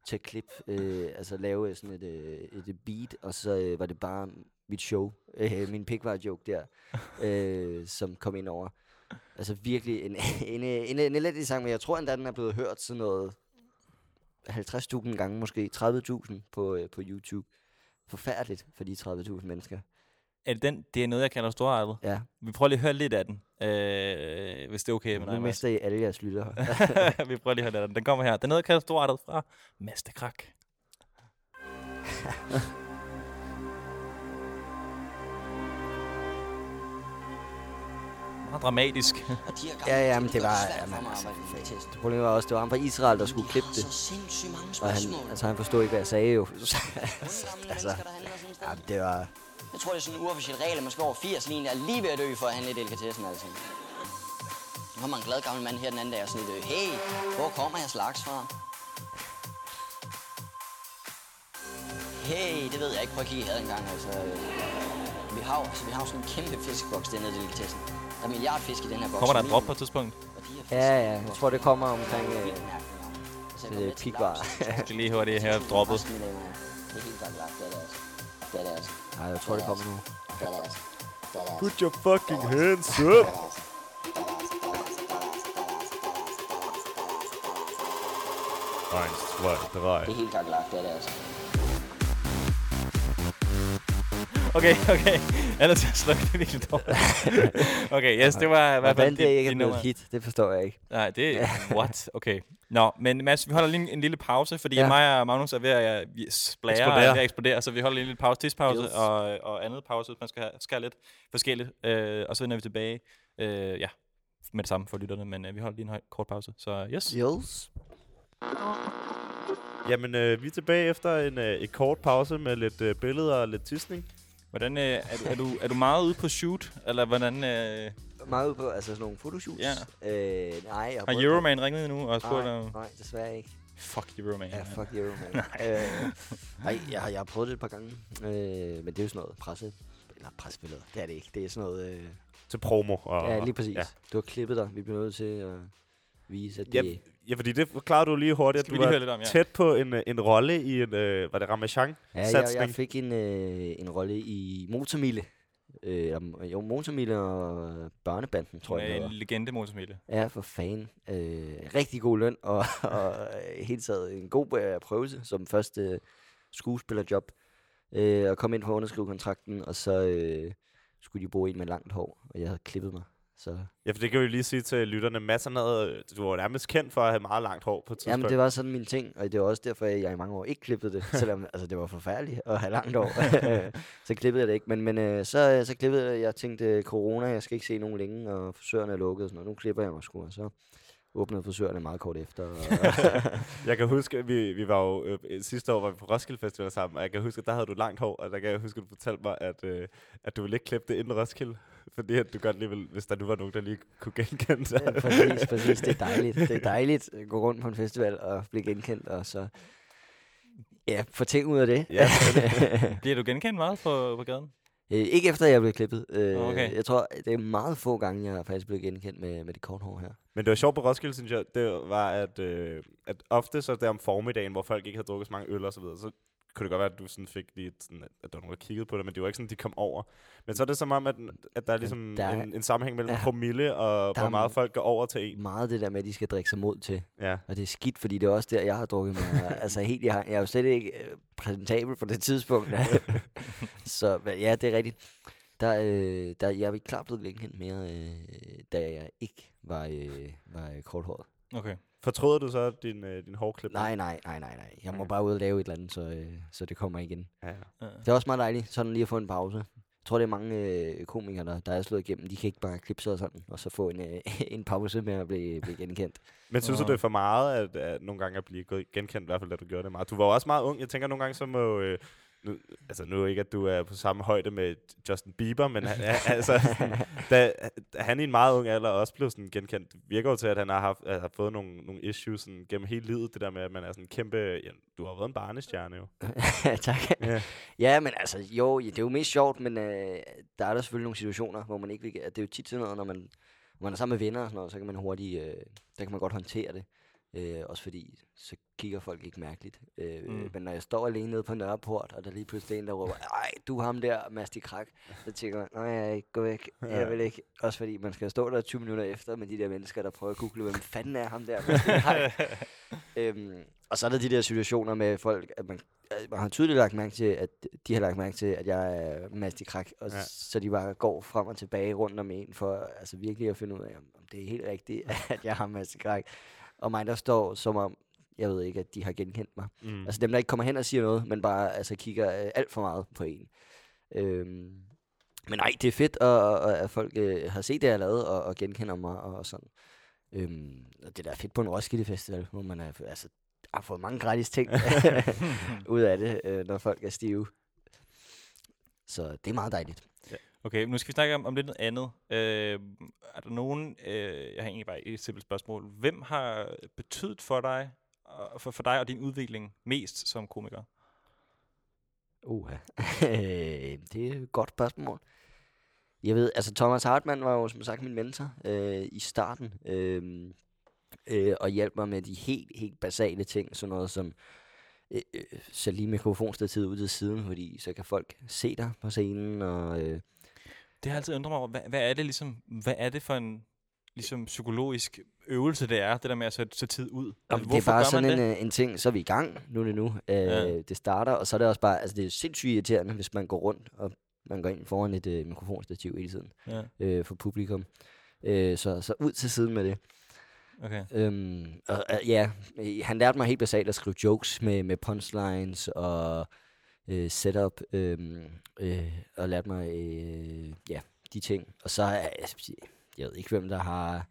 S4: til at klippe, øh, altså lave sådan et, øh, et beat, og så øh, var det bare mit show, øh, min pickvar-joke der, øh, som kom ind over. Altså virkelig en, en, en, en elendig sang, men jeg tror endda, den er blevet hørt sådan noget 50.000 gange, måske 30.000 på, øh, på YouTube. Forfærdeligt for de 30.000 mennesker.
S3: Er det, den, det er noget, jeg kalder storartet.
S4: Ja,
S3: Vi prøver lige at høre lidt af den, øh, hvis det er okay med
S4: nu
S3: dig, Mads.
S4: mister I alle jeres lyttere.
S3: Vi prøver lige at høre lidt af den. Den kommer her. Den er noget, jeg kalder storartet fra Mastekrak. Meget dramatisk.
S4: Ja, ja, men det var... Jamen, altså, det problemet var også, det var ham fra Israel, der skulle klippe det. Og han, altså, han forstod ikke, hvad jeg sagde jo. altså, ja, det var...
S6: Jeg tror, det er sådan en uofficiel regel, at man skal over 80 lige er lige ved at dø for at handle i delikatessen, altså. Nu har man en glad gammel mand her den anden dag og sådan lidt, øh, hey, hvor kommer jeg slags fra? Hey, det ved jeg ikke. Prøv at kigge i haden en gang, altså. Vi har, jo- altså, vi har sådan en kæmpe fiskeboks dernede i delikatessen. Der er en milliard fisk i den her boks.
S3: Kommer der et
S6: minimum.
S3: drop på et tidspunkt?
S4: Ja, ja, jeg tror, det kommer omkring øh, til
S6: går
S4: øh, pikvar.
S3: Jeg skal lige høre det her droppet.
S6: Det er helt klart lagt, det er det altså. Det er det altså.
S4: Nej, jeg tror, det kommer nu.
S6: Det det altså. Det det altså.
S2: Put your fucking hands up! Eins, zwei, drei.
S6: Det er helt klart lagt, det er det altså.
S3: Okay, okay. Jeg er nødt til at slukke det virkelig dårligt. Okay, yes, det var i hvert fald
S4: det ikke er
S3: dit
S4: blevet
S3: nummer.
S4: et hit, det forstår jeg ikke.
S3: Nej, det er... What? Okay. Nå, men Mads, vi holder lige en, en lille pause, fordi
S4: Ja.
S3: mig og Magnus er ved at splære og er
S2: Eksplodere.
S3: ved at eksplodere, så vi holder lige en lille pause, tidspause
S4: Yes.
S3: og, og andet pause, hvis man skal have, skal lidt forskelligt. Øh, og så vender vi tilbage, øh, ja, med det samme for lytterne, men øh, vi holder lige en høj, kort pause. Så yes.
S4: Yes.
S2: Jamen, øh, vi er tilbage efter en, øh, et kort pause med lidt øh, billeder og lidt tisning.
S3: Hvordan, øh, er, du, er, du, er du meget ude på shoot, eller hvordan... Øh,
S4: Meget ud på, altså sådan nogle fotoshoots.
S3: Ja.
S4: Øh, nej, jeg
S3: har
S4: prøvet
S3: Euroman ringet nu og spurgt
S4: Nej,
S3: om...
S4: nej, desværre ikke.
S3: Fuck Euroman.
S4: Ja, fuck Euroman. øh, nej, jeg, har- jeg har prøvet det et par gange. Øh, men det er jo sådan noget presse... Eller pressebilleder. Det er det ikke. Det er sådan noget... Øh,
S2: Til promo. Og,
S4: ja, lige præcis.
S2: Ja.
S4: Du har klippet dig. Vi bliver nødt til at vise, at det...
S2: Ja, ja, fordi det forklarede du lige hurtigt, at
S3: Skal
S2: du var
S3: lidt om, ja.
S2: tæt på en, øh, en rolle i en, øh, var det Ramachan?
S4: Ja, jeg, jeg fik en, øh, en rolle i Motormile. Øh, jo, Motormile og Børnebanden, tror jeg, det
S3: en legende motormille.
S4: Ja, for fan. Øh, rigtig god løn, og, og øh, helt taget en god øh, prøvelse som første øh, skuespillerjob. Øh, og kom ind for at underskrive kontrakten, og så øh, skulle de bruge en med langt hår, og jeg havde klippet mig. Så,
S2: Ja, for det kan vi lige sige til lytterne. Mads havde, du var nærmest kendt for at have meget langt hår på et tidspunkt.
S4: jamen, det var sådan min ting, og det var også derfor, at jeg i mange år ikke klippede det, selvom altså, det var forfærdeligt at have langt hår. så klippede jeg det ikke, men, men øh, så, så klippede jeg, jeg tænkte, øh, corona, jeg skal ikke se nogen længe, og frisørerne er lukket og sådan noget. Nu klipper jeg mig sgu, og så åbnede frisørerne meget kort efter.
S2: Jeg kan huske, at vi, vi var jo øh, sidste år var vi på Roskilde Festival sammen, og jeg kan huske, at der havde du langt hår, og der kan jeg huske, at du fortalte mig, at, øh, at du ville ikke klippe det inden Roskilde, fordi at du godt lige ville, hvis der nu var nogen, der lige kunne genkende sig.
S4: Ja, præcis, præcis. Det er dejligt. Det er dejligt at gå rundt på en festival og blive genkendt, og så ja, få ting ud af det.
S2: Ja,
S3: Bliver du genkendt meget på, på gaden?
S4: Øh, ikke efter jeg blevet klippet. Øh,
S3: Okay.
S4: Jeg tror, det er meget få gange, jeg er faktisk blevet genkendt med, med det kort hår her.
S2: Men det var sjovt på Roskilde, synes jeg, det var, at, øh, at ofte så der om formiddagen, hvor folk ikke havde drukket så mange øl og så videre, så kunne det godt være, at du sådan fik lige et sådan, at, der var nogen, der kiggede på det, men det var ikke sådan, de kom over. Men så er det som om, at, at der er ligesom
S4: der er-
S2: en, en sammenhæng mellem
S4: ja.
S2: promille og hvor meget folk går over til en.
S4: Meget det der med, at de skal drikke sig mod til.
S2: Ja.
S4: Og det er skidt, fordi det er også der, jeg har drukket mig. altså helt, jeg, har, jeg er jo slet ikke øh, præsentabel på det tidspunkt. så ja, det er rigtigt. Der, øh, der, jeg er klart blevet genkendt mere, øh, da jeg ikke var, øh, var øh, korthåret.
S3: Okay.
S2: Fortryder du så din, øh, din hårklip?
S4: Nej, nej, nej, nej, nej. Jeg må
S2: Okay.
S4: bare ud og lave et eller andet, så, øh, så det kommer igen.
S2: Ja, ja.
S4: Det er også meget dejligt, sådan lige at få en pause. Jeg tror, det er mange øh, komikere, der, der er slået igennem. De kan ikke bare klippe sig og sådan, og så få en, øh, en pause med at blive, blive genkendt.
S2: Men synes du, det er for meget, at, at nogle gange at blive genkendt, i hvert fald da du gjorde det meget? Du var jo også meget ung. Jeg tænker nogle gange, så må... Øh, nu, altså nu ikke, at du er på samme højde med Justin Bieber, men han, altså, da, da han i en meget ung alder også blev sådan genkendt, virker jo til, at han har, haft, har fået nogle, nogle issues sådan, gennem hele livet. Det der med, at man er sådan en kæmpe... Ja, du har været en barnestjerne jo.
S4: tak.
S2: Ja.
S4: Ja, men altså, jo, det er jo mest sjovt, men øh, der er der selvfølgelig nogle situationer, hvor man ikke vil... Det er jo tit sådan noget, når man, når man er sammen med venner og sådan noget, så kan man hurtigt... Øh, der kan man godt håndtere det. Øh, også fordi, så kigger folk ikke mærkeligt. Øh,
S3: Mm.
S4: Men når jeg står alene nede på Nørreport, og der lige pludselig en, der råber, ej, du ham der, Masti Krak, så tænker man, nej, jeg ikke, gå væk,
S2: Ja.
S4: jeg vil ikke. Også fordi man skal stå der 20 minutter efter med de der mennesker, der prøver at google, hvem fanden er ham der, Masti Krak? øhm, og så er der de der situationer med folk, at man, at man har tydeligt lagt mærke til, at de har lagt mærke til, at jeg er Masti Krak, og
S2: Ja.
S4: så de bare går frem og tilbage rundt om en, for altså virkelig at finde ud af, om om det er helt rigtigt, at jeg har Masti Krak. Og mig, der står som om, jeg ved ikke, at de har genkendt mig.
S2: Mm.
S4: Altså dem, der ikke kommer hen og siger noget, men bare altså, kigger øh, alt for meget på en. Øhm, men nej, det er fedt, at, at, at folk øh, har set det, jeg har lavet, og, og genkender mig og, og sådan. Øhm, og det der er fedt på en Roskilde Festival, hvor man er, altså, har fået mange gratis ting ud af det, øh, når folk er stive. Så det er meget dejligt.
S3: Okay, nu skal vi snakke om, om lidt noget andet. Øh, er der nogen, øh, jeg har egentlig bare et simpelt spørgsmål. Hvem har betydet for dig, for, for dig og din udvikling mest som komiker?
S4: Uh, det er et godt spørgsmål. Jeg ved, altså Thomas Hartmann var jo som sagt min mentor øh, i starten, øh, øh, og hjalp mig med de helt, helt basale ting, sådan noget som øh, øh, så lige mikrofonstativet ud til siden, fordi så kan folk se dig på scenen, og øh,
S3: det har altid undret mig over. Hvad, hvad er det ligesom, hvad er det for en ligesom psykologisk øvelse, det er, det der med at sætte, sætte tid ud?
S4: Jamen, det er bare sådan en, øh, en ting, så er vi i gang, nu det nu. Øh,
S3: Ja.
S4: Det starter, og så er det også bare, altså det er sindssygt irriterende, hvis man går rundt, og man går ind foran et øh, mikrofonstativ hele tiden
S3: Ja,
S4: øh, for publikum. Øh, så, så ud til siden med det.
S3: okay.
S4: Øhm, og, øh, ja, han lærte mig helt basalt at skrive jokes med, med punchlines og øh, setup, øh, øh, og lærte mig øh, ja, de ting. Og så er jeg, jeg ved ikke, hvem der har...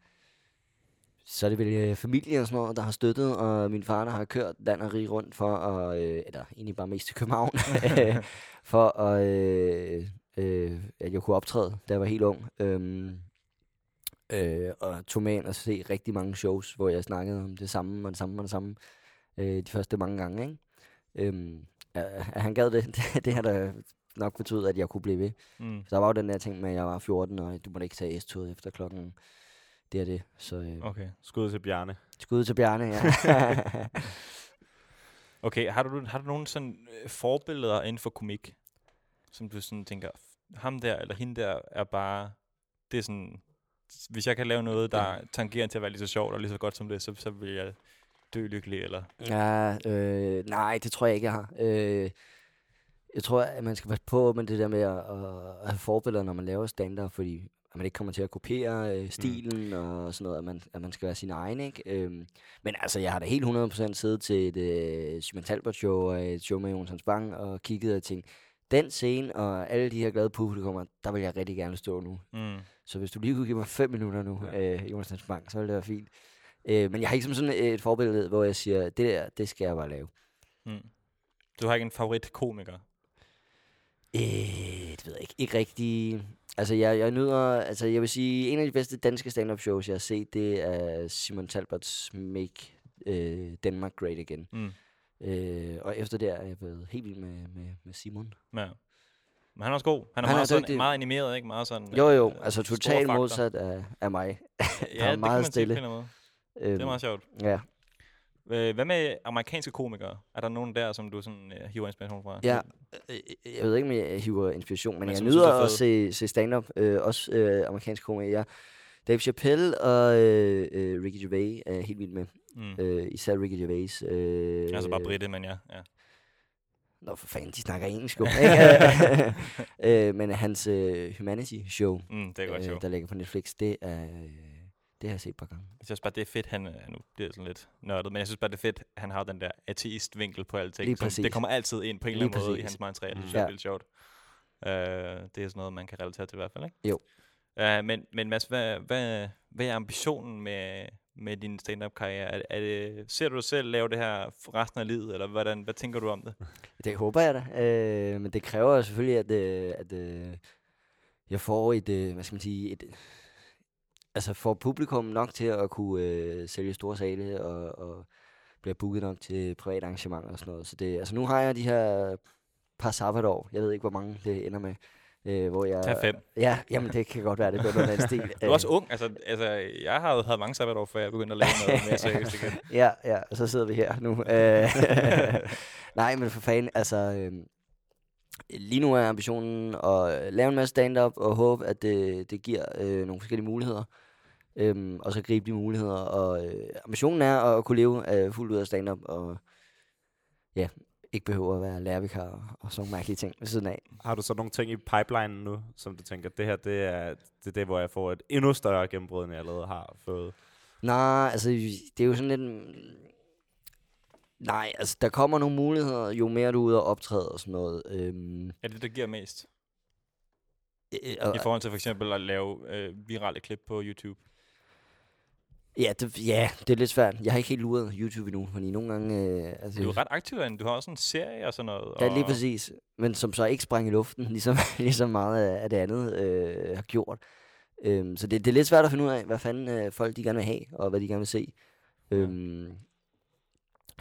S4: Så er det vel øh, familie og sådan noget, der har støttet, og min far, der har kørt land og rig rundt for at, øh, eller egentlig bare mest til København, for at, øh, øh, at jeg kunne optræde, da jeg var helt ung. Øhm, øh, og tog med ind og se rigtig mange shows, hvor jeg snakkede om det samme og det samme og det samme øh, de første mange gange. Ikke? Øhm, at, at han gad det, det, det har da nok betydet, at jeg kunne blive ved.
S3: Mm.
S4: Så der var jo den der ting med, at jeg var 14, og du måtte ikke tage S-toget efter klokken det er det. Så øh,
S3: Okay.
S2: Skud til Bjarne.
S4: skud til Bjarne, ja.
S3: Okay, har du, har du nogle sådan øh, forbilleder inden for komik, som du sådan tænker, "F- ham der eller hende der er bare, det er sådan, hvis jeg kan lave noget, der tangerer til at være lige så sjovt og lige så godt som det, så, så vil jeg dø lykkelig, eller?
S4: Ja, øh, nej, det tror jeg ikke, jeg har. Øh, jeg tror, at man skal passe på med det der med at, at have forbilleder, når man laver stand fordi at man ikke kommer til at kopiere øh, stilen mm. og sådan noget, at man, at man skal være sin egen, ikke? Øhm, men altså, jeg har da helt 100% siddet til et øh, Simon Talbot show og et show med Jonas Bang og kigget og tænkt, den scene og alle de her glade publikummer, der vil jeg rigtig gerne stå nu.
S3: Mm.
S4: Så hvis du lige kunne give mig fem minutter nu, øh, Jonas Bang, så ville det være fint. Øh, men jeg har ikke som sådan et forbillede, hvor jeg siger, det der, det skal jeg bare lave.
S3: Mm. Du har ikke en favorit komiker?
S4: Øh, det ved jeg ikke. Ikke rigtig. Altså, jeg, jeg nyder... Altså, jeg vil sige, en af de bedste danske stand-up shows, jeg har set, det er Simon Talbots Make øh, Denmark Great Again.
S3: Mm.
S4: Øh, og efter det er jeg blevet helt vild med, med, med Simon.
S3: Ja. Men han er også god. Han er,
S4: Han er
S3: meget, sådan,
S4: dygtig.
S3: meget animeret, ikke? Meget sådan,
S4: Jo, jo.
S3: øh,
S4: Altså, totalt modsat af, af mig.
S3: Ja,
S4: er
S3: det
S4: meget
S3: kan man
S4: stille.
S3: sige
S4: Øhm,
S3: Det er meget sjovt.
S4: Ja.
S3: Øh, hvad med amerikanske komikere? Er der nogen der, som du sådan øh, hiver inspiration fra?
S4: Ja, øh, jeg ved ikke, om jeg hiver inspiration, men,
S3: Men
S4: jeg nyder
S3: er
S4: at se, se stand-up, øh, også øh, amerikansk komikere. Ja. Dave Chappelle og øh, øh, Ricky Gervais er helt vild med.
S3: Mm.
S4: Øh, især Ricky Gervais. Øh,
S3: Altså bare Britte, men ja. ja.
S4: Nå, for fanden, de snakker engelsk jo. øh, men hans øh, Humanity Show,
S3: Mm, det er godt
S4: øh,
S3: show.
S4: der ligger på Netflix, det er... Det har jeg set et par gange.
S3: Jeg synes bare, det er fedt, han, øh, nu bliver sådan lidt nørdet, men jeg synes bare, det er fedt, han har den der ateist-vinkel på alting.
S4: Lige
S3: som-
S4: præcis.
S3: Det kommer altid ind på en eller anden måde i hans materiale. Det synes
S2: Mm.
S3: jeg er
S4: Ja.
S3: vildt sjovt. Uh, det er sådan noget, man kan relatere til i hvert fald, ikke?
S4: Jo.
S3: Uh, men, men Mads, hvad, hvad, hvad er ambitionen med, med din stand-up-karriere? Er, er det, ser du dig selv lave det her resten af livet, eller hvordan, hvad tænker du om det?
S4: Det håber jeg da. Øh, men det kræver jo selvfølgelig, at, øh, at øh, jeg får et, øh, hvad skal man sige, et, altså får publikum nok til at kunne øh, sælge store sale og, og bliver booket nok til private arrangementer og sådan noget. Så det, altså nu har jeg de her par sabbatår. Jeg ved ikke, hvor mange det ender med. Øh, hvor jeg,
S3: Tag fem.
S4: Ja, jamen det kan godt være, det bliver noget af den stil.
S3: Du er også ung. Altså, altså jeg har jo havde mange sabbatår, før jeg begyndte at lave noget mere seriøst igen.
S4: ja, ja, og så sidder vi her nu. Øh, Nej, men for fanden, altså... Øh, lige nu er ambitionen at lave en masse stand-up og håbe, at det, det giver øh, nogle forskellige muligheder. Øhm, og så gribe de muligheder. Og øh, ambitionen er at kunne leve øh, fuldt ud af stand-up og ja, ikke behøver at være lærervikar og, og sådan nogle mærkelige ting ved siden af.
S2: Har du så nogle ting i pipeline nu, som du tænker, det her det er, det er det, hvor jeg får et endnu større gennembrud, end jeg allerede har fået?
S4: Nej, altså det er jo sådan lidt... Nej, altså der kommer nogle muligheder, jo mere du er ude og optræde og sådan noget. Øhm,
S3: Er det, der giver mest?
S4: øh, og,
S3: I forhold til for eksempel at lave øh, virale klip på YouTube?
S4: Ja, det, ja, det er lidt svært. Jeg har ikke helt luret YouTube endnu, fordi nogle gange... Øh, altså,
S3: Du er ret aktiv derinde. Du har også en serie og sådan noget.
S4: Ja,
S3: og
S4: lige præcis. Men som så ikke sprang i luften, ligesom, ligesom meget af, det andet øh, har gjort. Øhm, så det, det er lidt svært at finde ud af, hvad fanden øh, folk de gerne vil have, og hvad de gerne vil se. Øhm,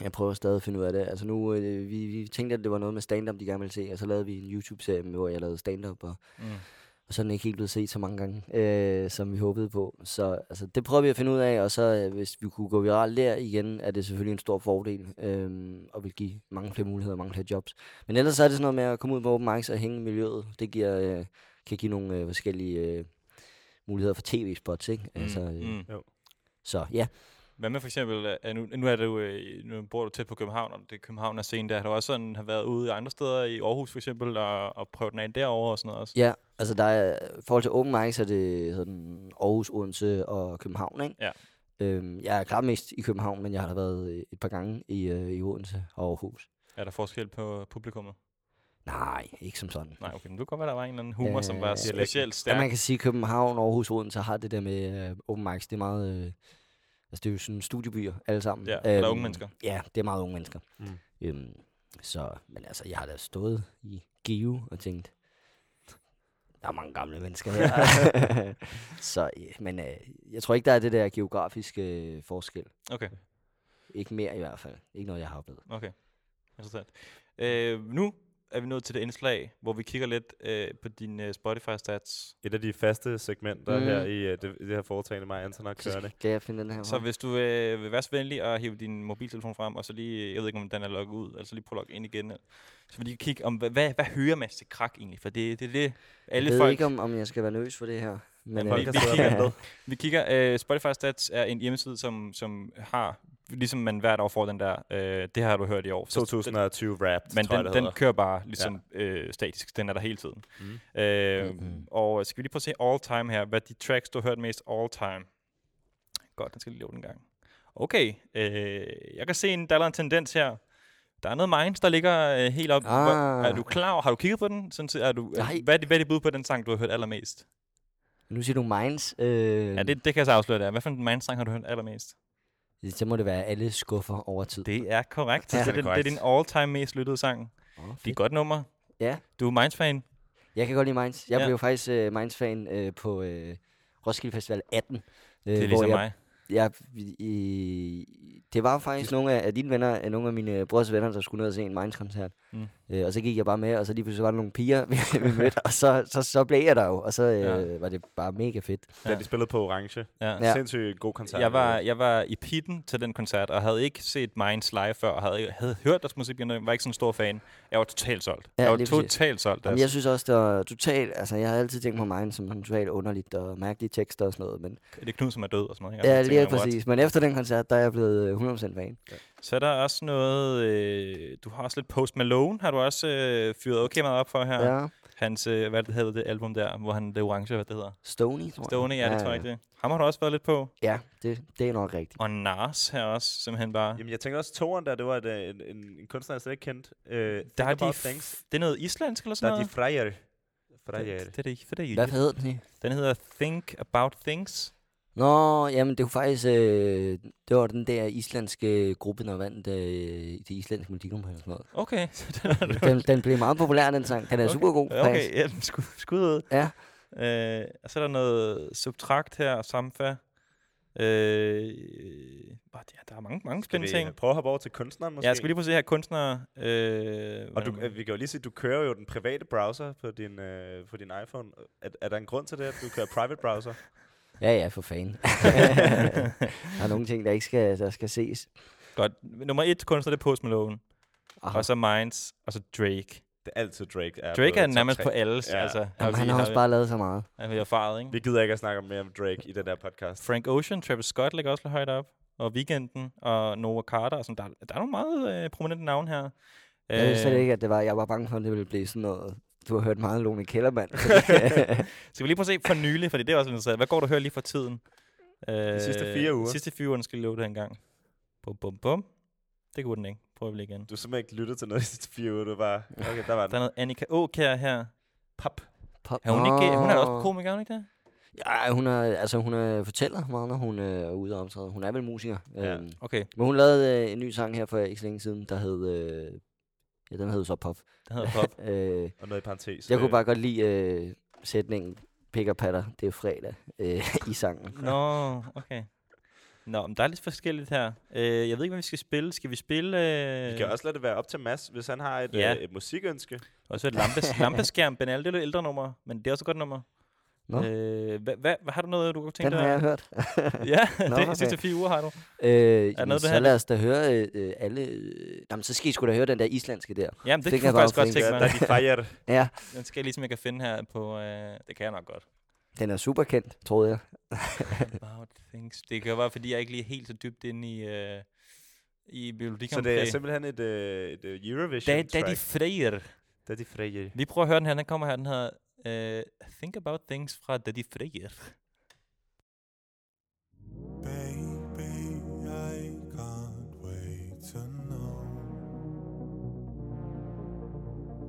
S4: jeg prøver stadig at finde ud af det. Altså nu, øh, vi, vi tænkte, at det var noget med stand-up, de gerne ville se, og så lavede vi en YouTube-serie, hvor jeg lavede stand-up, og,
S3: Mm.
S4: Og så er den ikke helt blevet set så mange gange, øh, som vi håbede på. Så altså, det prøver vi at finde ud af, og så øh, hvis vi kunne gå viralt der igen, er det selvfølgelig en stor fordel, øh, og vil give mange flere muligheder, mange flere jobs. Men ellers så er det sådan noget med at komme ud på open mics og hænge i miljøet. Det giver, øh, kan give nogle øh, forskellige øh, muligheder for tv-spots, ikke?
S3: Mm.
S4: Altså, øh,
S3: mm.
S4: Så ja,
S3: Hvad med for eksempel, øh, nu, nu, er du, øh, nu bor du tæt på København, og det København er scene der. Har du også sådan har været ude i andre steder, i Aarhus for eksempel, og, og prøvet den af derovre og sådan noget også?
S4: ja altså der er, i forhold til open mics, er det sådan Aarhus, Odense og København, ikke?
S3: Ja.
S4: Øhm, jeg er klart mest i København, men jeg har da været øh, et par gange i, øh, i Odense og Aarhus.
S3: Er der forskel på publikummet?
S4: Nej, ikke som sådan.
S3: Nej, okay, men du kan godt være, der var en eller anden humor, som var
S4: Øh,
S3: specielt
S4: Ja,
S3: stærk.
S4: man kan sige, at København, Aarhus, Odense har det der med øh, open mics. Det er meget... Øh, altså, det er jo sådan studiebyer alle sammen.
S3: Ja, og der er unge mennesker.
S4: Ja, det er meget unge mennesker.
S2: Mm.
S4: Øhm, så, men altså, jeg har da stået i Give og tænkt, der er mange gamle mennesker her. så, ja, men øh, jeg tror ikke, der er det der geografiske øh, forskel.
S3: Okay,
S4: Ikke mere i hvert fald. Ikke noget, jeg har oplevet.
S3: okay. Interessant. Øh, nu er vi nået til det indslag, hvor vi kigger lidt øh, på dine øh, Spotify-stats.
S2: Et af de faste segmenter
S4: Mm.
S2: her i uh, det, det her foretagende, mig Anton har
S4: Så
S2: kørende.
S4: skal jeg finde den her
S3: Så hvis du øh, vil være så venlig at hive din mobiltelefon frem, og så lige, jeg ved ikke om den er logget ud, altså lige prøve at logge ind igen. Så vil lige kigge om, hvad, hvad, hvad hører Mads til krak egentlig? For det, det er det, alle
S4: jeg ved
S3: folk...
S4: ikke, om, om jeg skal være nervøs for det her. Men, øh,
S2: der
S3: vi
S2: sidder
S3: kigger. Vi kigger, uh, Spotify Stats er en hjemmeside, som, som har, ligesom man hvert år får den der, uh, det har du hørt i år. Så
S2: 2020 rap,
S3: Men
S2: tror
S3: den,
S2: jeg,
S3: den kører bare ligesom ja. øh, statisk. Den er der hele tiden.
S2: Mm.
S3: Øh,
S4: Mhm.
S3: Og skal vi lige prøve at se all time her. Hvad er de tracks, du har hørt mest all time? Godt, den skal lige lave den gang. Okay, øh, jeg kan se, en, der er en tendens her. Der er noget Minds, der ligger øh, helt op.
S4: Ah.
S3: Hvor, er du klar? Har du kigget på den? Sådan, er du,
S4: Nej.
S3: hvad, er det, hvad er det bud på den sang, du har hørt allermest?
S4: Nu siger du Minds. Øh,
S3: Ja, det, det kan jeg så afsløre der. Hvad for en Minds-sang har du hørt allermest?
S4: Så må det være alle skuffer over tid.
S3: Det er korrekt.
S4: Ja.
S3: Det, er,
S2: Det
S3: din- det er din all-time mest lyttede sang.
S4: Oh,
S3: Det er et godt nummer.
S4: Ja,
S3: Du er Minds-fan.
S4: jeg kan godt lide Minds. Jeg
S3: Ja.
S4: blev faktisk uh, Minds-fan uh, på uh, Roskilde Festival 18. Uh,
S3: Det er ligesom
S4: jeg,
S3: mig.
S4: Jeg, i, det var faktisk nogle af, af dine venner, af nogle af mine brors venner, der skulle ned og se en Minds-koncert.
S3: Mm.
S4: Øh, og så gik jeg bare med, og så lige pludselig var der nogle piger, vi, vi mødte, og så, så, så blev jeg der jo, og så øh,
S3: Ja.
S4: var det bare mega fedt.
S2: Da
S3: Ja.
S2: de spillede på Orange.
S3: Ja.
S4: Ja.
S2: Sindssygt god koncert.
S3: Jeg var, jeg var i pitten til den koncert, og havde ikke set Minds live før, og havde, havde hørt deres musik, men var ikke sådan en stor fan. Jeg var totalt solgt.
S4: Ja,
S3: jeg var
S4: lige præcis.
S3: totalt solgt.
S4: Jamen,
S3: Altså.
S4: jeg synes også, det var totalt, altså jeg har altid tænkt på mig som sådan totalt underligt og mærkelige tekster og sådan noget, men
S3: Det er Knud, som er død og sådan noget.
S4: ja,
S3: Altså,
S4: lige
S3: jeg, what?
S4: præcis. Men efter den koncert, der er jeg blevet øh, 100% fan.
S3: Så er der også noget, øh, du har også lidt Post Malone, har du også øh, fyret okay meget op for her.
S4: Ja,
S3: Hans, øh, hvad det hedder det album der, hvor han, det orange, hvad det hedder.
S4: Stony, tror jeg.
S3: Stony, ja, det tror jeg ikke det. Ham har du også været lidt på.
S4: Ja, det, det er nok rigtigt.
S3: Og Nars her også, simpelthen bare.
S2: Jamen, jeg tænker også, toren der, det var et, øh, en, en, en kunstner, jeg slet ikke kendte. Uh,
S3: der er de, f- det er noget islandsk eller
S2: der
S3: sådan
S2: er de
S3: noget?
S2: frejer. Frejer.
S3: det, det er det ikke, for det er
S4: Hvad
S3: ikke.
S4: hedder den?
S3: Den hedder Think About Things.
S4: Nå, jamen det var faktisk, øh, det var den der islandske gruppe, der vandt øh, det islandske melodikum eller sådan noget.
S3: Okay. så den
S4: Den, den blev meget populær, den sang. Den er
S3: Okay.
S4: super god,
S3: Okay,
S4: faktisk.
S3: ja, den skud, skud ud.
S4: Ja.
S3: Øh, og så er der noget subtrakt her, samfa. Øh, ja, der er mange, mange
S2: Skal
S3: spændende
S2: vi
S3: ting.
S2: prøve at hoppe over til kunstneren måske?
S3: Ja, jeg skal vi lige prøve at se her kunstnere. Øh,
S2: Og du, øh, vi kan jo lige sige, du kører jo den private browser på din, øh, på din iPhone. Er, er der en grund til det, at du kører private browser?
S4: Ja, ja, for fanden. der er nogle ting, der ikke skal, der skal ses.
S3: Godt. Nummer et kunstner, det er Post Malone.
S4: Aha.
S3: Og så Minds, og så Drake.
S2: Det er altid Drake. Er
S3: Drake er nærmest på alles.
S2: Ja.
S3: Altså,
S4: Jamen, han har også bare lavet så meget.
S3: Han har erfaret, ikke?
S2: Vi gider ikke at snakke mere om Drake i den der podcast.
S3: Frank Ocean, Travis Scott ligger også lidt højt op. Og Weekenden og Noah Carter. Og sådan, der, der er nogle meget øh, prominente navne her.
S4: Jeg vidste slet
S3: Øh,
S4: ikke, at det var, jeg var bange for, at det ville blive sådan noget. Du har hørt meget Lone Kellermann.
S3: Skal vi lige prøve at se for nylig, fordi det er også interessant. Hvad går du og hører lige for tiden? Øh,
S2: De sidste fire uger.
S3: De sidste fire uger, den skal lige løbe det her en gang. Bum, bum, bum. Det kunne den ikke. Prøv lige igen.
S2: Du har simpelthen ikke lyttet til noget i de sidste fire uger. Du var okay, der var
S3: Der er
S2: den.
S3: noget Annika Åkær her.
S2: Pop.
S4: Pop.
S3: Er hun, ikke, hun er også komiker, er hun ikke det?
S4: Ja, hun er, altså hun er fortæller meget, når hun øh, er ude og optræde. Hun er vel musiker.
S2: Ja.
S4: Øhm,
S3: Okay,
S4: men hun lavede øh, en ny sang her for ikke så længe siden, der hed... Øh, ja, den hed så Pop.
S3: den hedder Pop.
S4: Øh,
S2: Og noget i parentes.
S4: jeg kunne
S2: øh,
S4: bare godt lide øh, sætningen og patter, det er fredag øh, i sangen.
S3: Nå, okay. Nå, men der er lidt forskelligt her. Øh, jeg ved ikke, hvad vi skal spille. Skal vi spille... Øh,
S2: Vi kan også lade det være op til Mads, hvis han har et,
S3: Ja.
S2: øh, et musikønske.
S3: også et lampes, lampeskærm. Ben det er et ældre nummer, men det er også et godt nummer.
S4: Nå.
S3: Øh, hvad, hvad, har du noget, du kunne tænke
S4: Den
S3: dig?
S4: har jeg hørt.
S3: Ja,
S4: Nå,
S3: det er de
S4: okay.
S3: sidste fire uger har du.
S4: Øh, jamen,
S3: noget,
S4: så
S3: har-
S4: lad os da høre øh, øh, alle... Øh, jamen, så skal I sgu da høre den der islandske der.
S3: Jamen, det,
S4: Det
S3: kan jeg
S4: jeg
S3: faktisk godt
S4: tænke.
S3: mig.
S2: der er de fejrer.
S4: Ja,
S3: Den skal jeg ligesom, jeg kan finde her på... Øh, det kan jeg nok godt.
S4: den er super kendt, troede jeg.
S3: About things. Det kan være, fordi jeg ikke lige er helt så dybt inde i... Øh, i Melodi
S2: Så det er simpelthen et, øh, et øh, Eurovision
S3: Da, da de frejer.
S2: Det er de frejer.
S3: Vi prøver at høre den her. Den kommer her. Den hedder øh, Think About Things fra Da de frejer.
S7: Baby, I can't wait to know.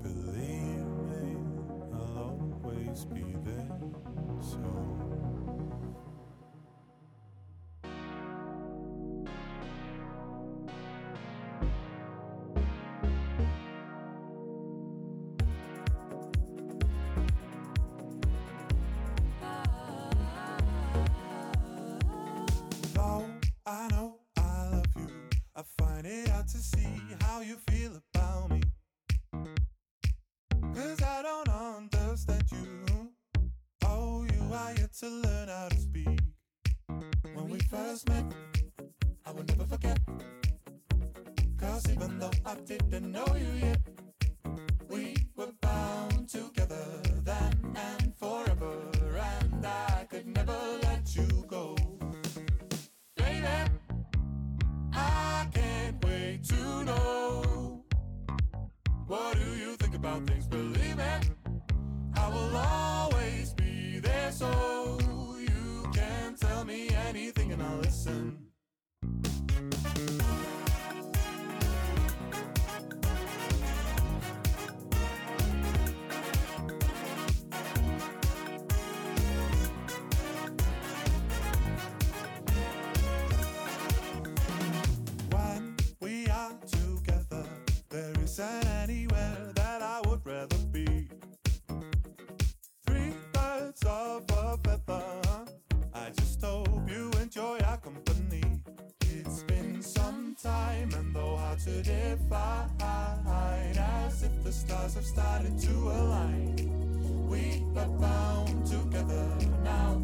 S7: Believe me, I'll always be there. So. You feel about me. Cause I don't understand you. Oh, you are yet to learn how to speak. When we first met, I will never forget. Cause even though I didn't know you yet, What do you think about things? Believe me, I will always be there so you can tell me anything and I'll listen. When we are together, there isn't anywhere of a feather. I just hope you enjoy our company. It's been some time, and though hard to define, as if the stars have started to align. We are bound together now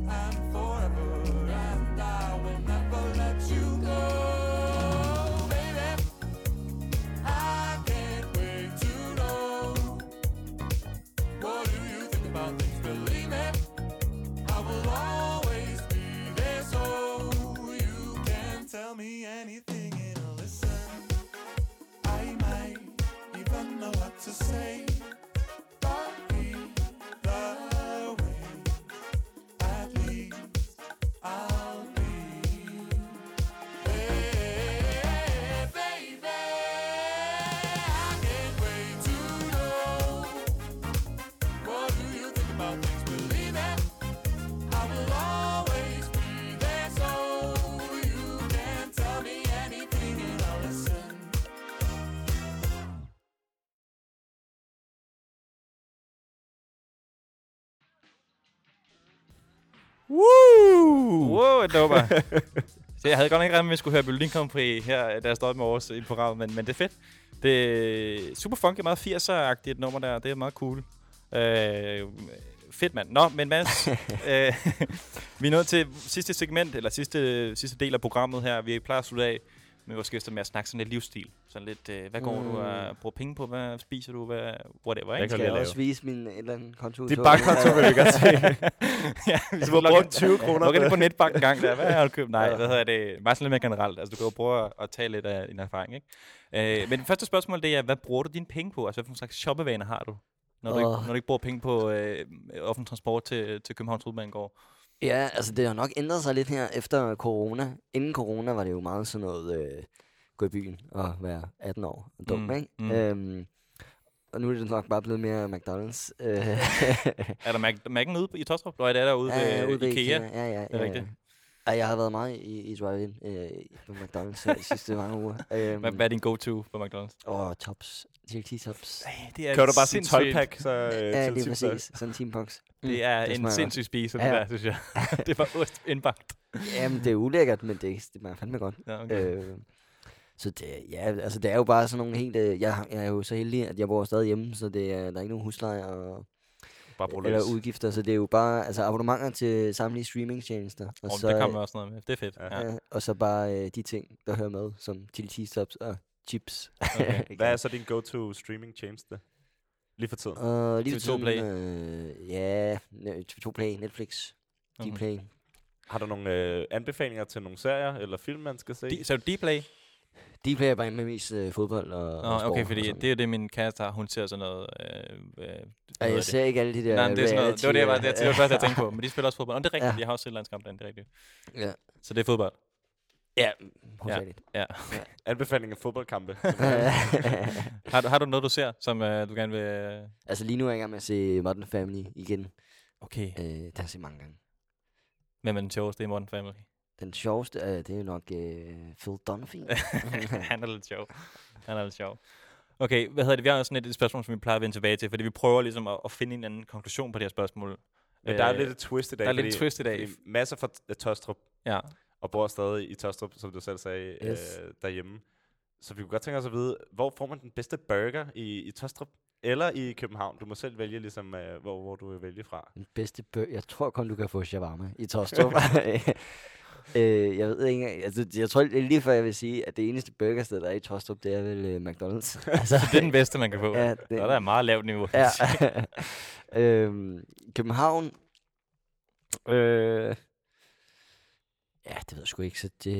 S3: Nummer. Så jeg havde godt nok ikke regnet med, at vi skulle høre Melodi Grand Prix her, da jeg stod med vores i programmet, men, men det er fedt. Det er super funky, meget 80'er-agtigt et nummer der. Det er meget cool. Øh, fedt, mand. Nå, men Mads, øh, vi er nået til sidste segment, eller sidste, sidste del af programmet her. Vi plejer at slutte af med vores gæster med at snakke sådan lidt livsstil. Sådan lidt, øh, hvad går mm. du og bruger penge på? Hvad spiser du? Hvad, whatever,
S2: Jeg
S3: ikke?
S2: kan
S4: Skal jeg
S2: lave.
S4: også vise min et eller anden konto?
S2: Dit bankkonto vil vi godt se.
S3: ja, vi
S2: Du
S3: skal
S2: har brugt 20 kroner på
S3: ind på
S2: det.
S3: netbank en gang der. Hvad har du købt? Nej,
S2: Ja.
S3: hvad hedder det? Bare sådan lidt mere generelt. Altså, du kan jo prøve at, at tage lidt af din erfaring, ikke? Øh, men det første spørgsmål, det er, hvad bruger du dine penge på? Altså, hvad for en slags shoppevaner har du? Når du, ikke,
S4: Åh.
S3: når du ikke bruger penge på øh, offentlig transport til, til Københavns Hovedbanegård.
S4: Ja, altså det har nok ændret sig lidt her efter corona. Inden corona var det jo meget sådan noget, øh, gå i byen og være 18 år og dum,
S3: Mm,
S4: ikke?
S3: mm.
S4: Øhm, og nu er det nok bare blevet mere McDonald's. Øh,
S3: Er der Mac- Mac'en ude på- i Tostrup? Er det derude
S4: ja,
S3: ved
S4: ude ved
S3: Ikea?
S4: Ja, ja, ja.
S3: er rigtigt.
S4: Ja, jeg har været meget i, i drive-in øh, på McDonald's her de sidste mange uger. Øhm,
S3: Hvad, hvad er din go-to på McDonald's?
S4: Åh, tops. DLT tops.
S3: Det er
S2: Kører du bare sådan en
S3: sindssygt-
S2: 12-pack, så øh,
S4: Ja, lige præcis. Sådan en teambox. Mm,
S3: Det er
S4: det
S3: en sindssyg spise, det
S4: Ja.
S3: der, synes jeg. det var ost indbagt.
S4: Jamen, det er ulækkert, men det, det smager fandme godt.
S3: Ja, okay.
S4: Øh, så det, ja, altså det er jo bare sådan nogle helt... Øh, jeg, jeg er jo så heldig, at jeg bor stadig hjemme, så det er, der er ikke nogen husleje og,
S2: Bare brug
S4: eller
S2: løs.
S4: udgifter, så det er jo bare altså abonnementer til samtlige streamingtjenester. Og,
S3: Og
S4: så,
S3: det kommer også noget med. Det er fedt.
S2: Ja.
S3: Ja.
S4: og så bare øh, de ting, der hører med, som GLT stops og chips.
S3: Okay.
S2: Hvad er så din go-to streaming tjeneste? Lige for tiden.
S4: Og lige
S3: TV2
S4: for tiden,
S3: Play.
S4: Øh, ja, ne- TV2 Play, Netflix. Dplay.
S2: Har du nogle øh, anbefalinger til nogle serier eller film, man skal se?
S3: D- så Dplay?
S4: Dplay er bare med mest øh, fodbold og, og
S3: Nå,
S4: sport
S3: okay,
S4: og
S3: fordi
S4: sådan.
S3: det er jo det, min kæreste har. Hun ser sådan noget... Øh, øh,
S4: Ej, jeg ser ikke alle de der
S3: Nej, men det, er sådan noget, det var det, jeg var, det, det var det første, jeg tænkte på. Men de spiller også fodbold. Og det er rigtigt,
S4: Ja.
S3: de har også et landskamp derinde, det er rigtigt.
S4: Ja,
S3: Så det er fodbold.
S4: ja hovedsageligt.
S3: Ja.
S2: Anbefaling af fodboldkampe.
S3: har, du, har du noget, du ser, som øh, du gerne vil... øh,
S4: altså lige nu er jeg i gang med at se Modern Family igen.
S3: Okay.
S4: Øh, det har jeg set mange gange.
S3: Hvem er den sjoveste i Modern Family?
S4: Den sjoveste, øh, det er jo nok øh, Phil Dunphy.
S3: Han er lidt sjov. Han er lidt sjov. Okay, hvad hedder det? Vi har også sådan et spørgsmål, som vi plejer at vende tilbage til, fordi vi prøver ligesom at, at finde en anden konklusion på det her spørgsmål.
S2: Men der er
S3: Øh,
S2: lidt et twist i dag.
S3: der er lidt et twist i dag.
S2: Masser fra t- Tostrup
S3: Ja.
S2: og bor stadig i Tostrup, som du selv sagde,
S4: Yes.
S2: øh, derhjemme. Så vi kunne godt tænke os at vide, hvor får man den bedste burger i, i Tostrup eller i København? Du må selv vælge, ligesom, øh, hvor, hvor du vil vælge fra.
S4: Den bedste bøg. Jeg tror kun, du kan få shawarma i Tostrup. øh, jeg ved ikke engang. Altså, jeg tror er lige før, jeg vil sige, at det eneste burgersted, der er i Tostrup, det er vel øh, McDonald's. altså,
S3: Det er den bedste, man kan få.
S4: Ja, det-
S3: er der et meget lavt niveau.
S4: ja. øhm, København. Øh, ja, det ved jeg sgu ikke. Så det,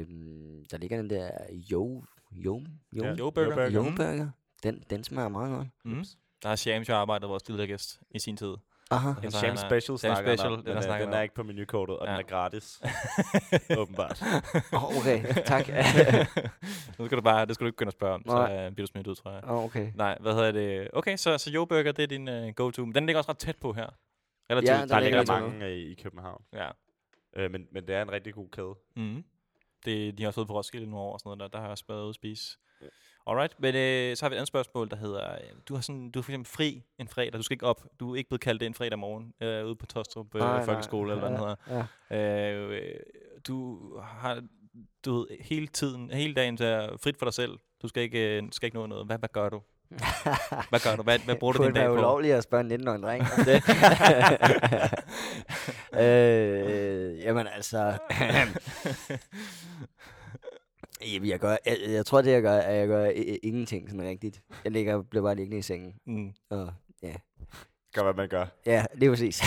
S4: øhm, der ligger den der Jo, Jo, Jo,
S2: Ja,
S3: Jo Burger.
S2: Burger.
S4: Jo. Burger. Den, den smager meget godt.
S3: Mm. Der har Shams jo arbejdet vores tidligere gæst i sin tid.
S4: Aha.
S2: En
S3: Altså,
S2: sham special snakker
S3: special,
S2: om,
S3: den
S2: øh, den
S3: om.
S2: er ikke på menukortet, og
S3: Ja.
S2: den er gratis. Åbenbart.
S4: Oh, okay, tak.
S3: nu skal du bare, det skal du ikke begynde at spørge om, så
S4: Nej.
S3: uh, bliver du smidt ud, tror jeg.
S4: oh, okay.
S3: Nej, hvad hedder det? Okay, så, så Jo Burger, det er din uh, go-to. Men den ligger også ret tæt på her. Relativt.
S4: Ja,
S2: Der
S4: Der
S2: ligger
S4: ligger
S2: mange øh, i København.
S3: ja.
S2: Øh, men, men det er en rigtig god kæde.
S3: Mm. Det, de har også været på Roskilde nogle år og sådan noget, der, der har jeg også været ude at spise.
S2: Ja.
S3: Alright, men øh, så har vi et andet spørgsmål, der hedder, øh, du har, sådan, du har for eksempel fri en fredag, du skal ikke op, du er ikke blevet kaldt ind fredag morgen øh, ude på Tostrup øh,
S4: Nej, nej.
S3: Folkeskole, eller hvad den hedder.
S4: Ja.
S3: Øh, øh, du har du ved, hele tiden, hele dagen så er frit for dig selv. Du skal ikke, øh, skal ikke nå noget. Hvad, hvad gør du? Hvad gør du? Hvad, hvad bruger du din
S4: det
S3: dag på?
S4: ulovligt at spørge en 19 dreng om det? øh, jamen altså... Jamen, jeg, gør, jeg, jeg tror, det jeg gør, er, at jeg gør i- ingenting sådan rigtigt. Jeg ligger, bliver bare liggende i sengen.
S3: Mm.
S4: Og, ja.
S2: Gør, hvad man gør.
S4: ja, det er præcis.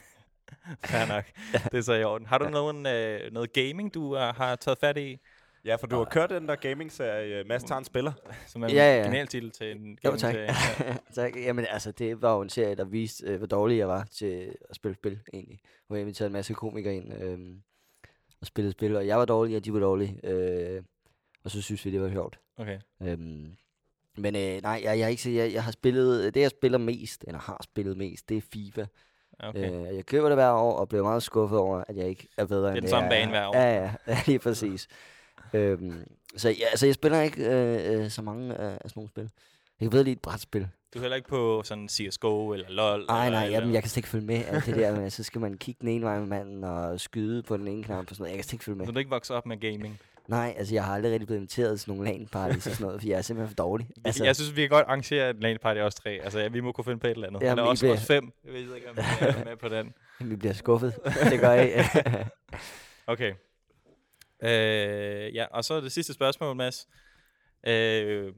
S3: Fair nok. Det er så i orden. Har du nogen, øh, noget gaming, du uh, har taget fat i,
S2: Ja, for du har kørt den der gaming-serie, Mads tager en spiller.
S3: som er en
S4: Ja, ja.
S3: genial titel til en
S4: Jo, tak.
S3: gaming-serie? Ja.
S4: tak. Jamen altså, det var jo en serie, der viste, øh, hvor dårlig jeg var til at spille spil, egentlig. Hvor jeg inviterede en masse komikere ind øh, og spillede spil, og jeg var dårlig, og de var dårlige. Øh, og så synes vi, det var sjovt.
S3: Okay.
S4: Øhm, men øh, nej, jeg, jeg, har ikke, jeg, jeg har spillet, det jeg spiller mest, eller har spillet mest, det er FIFA.
S3: okay.
S4: Øh, jeg køber det hver år, og bliver meget skuffet over, at jeg ikke er bedre end
S3: den
S4: det,
S3: samme
S4: jeg er.
S3: bane hver år.
S4: Ja, ja, ja lige præcis. øhm, så ja, altså, jeg spiller ikke øh, øh, så mange af, af sådan nogle spil. Jeg kan bedre lide et brætspil.
S3: Du er heller ikke på sådan CSGO eller LoL?
S4: Nej, nej,
S3: eller,
S4: jamen, jeg kan slet ikke følge med. Alt det der med, så skal man kigge den ene vej med manden og skyde på den ene knap og sådan noget. Jeg kan slet ikke følge med.
S3: Så du er ikke vokset op med gaming?
S4: Nej, altså jeg har aldrig rigtig blevet inviteret til sådan nogle LAN parties og sådan noget, for jeg er simpelthen for dårlig.
S3: Altså, jeg synes, vi kan godt arrangere en LAN party os tre. Altså, ja, vi må kunne finde på et eller andet.
S4: Jamen,
S3: eller også
S4: bliver-
S3: os fem. Jeg ved ikke, om vi er med på den.
S4: Vi bliver skuffet. det gør jeg.
S3: Okay. Øh, ja, og så det sidste spørgsmål, Mads. Øh,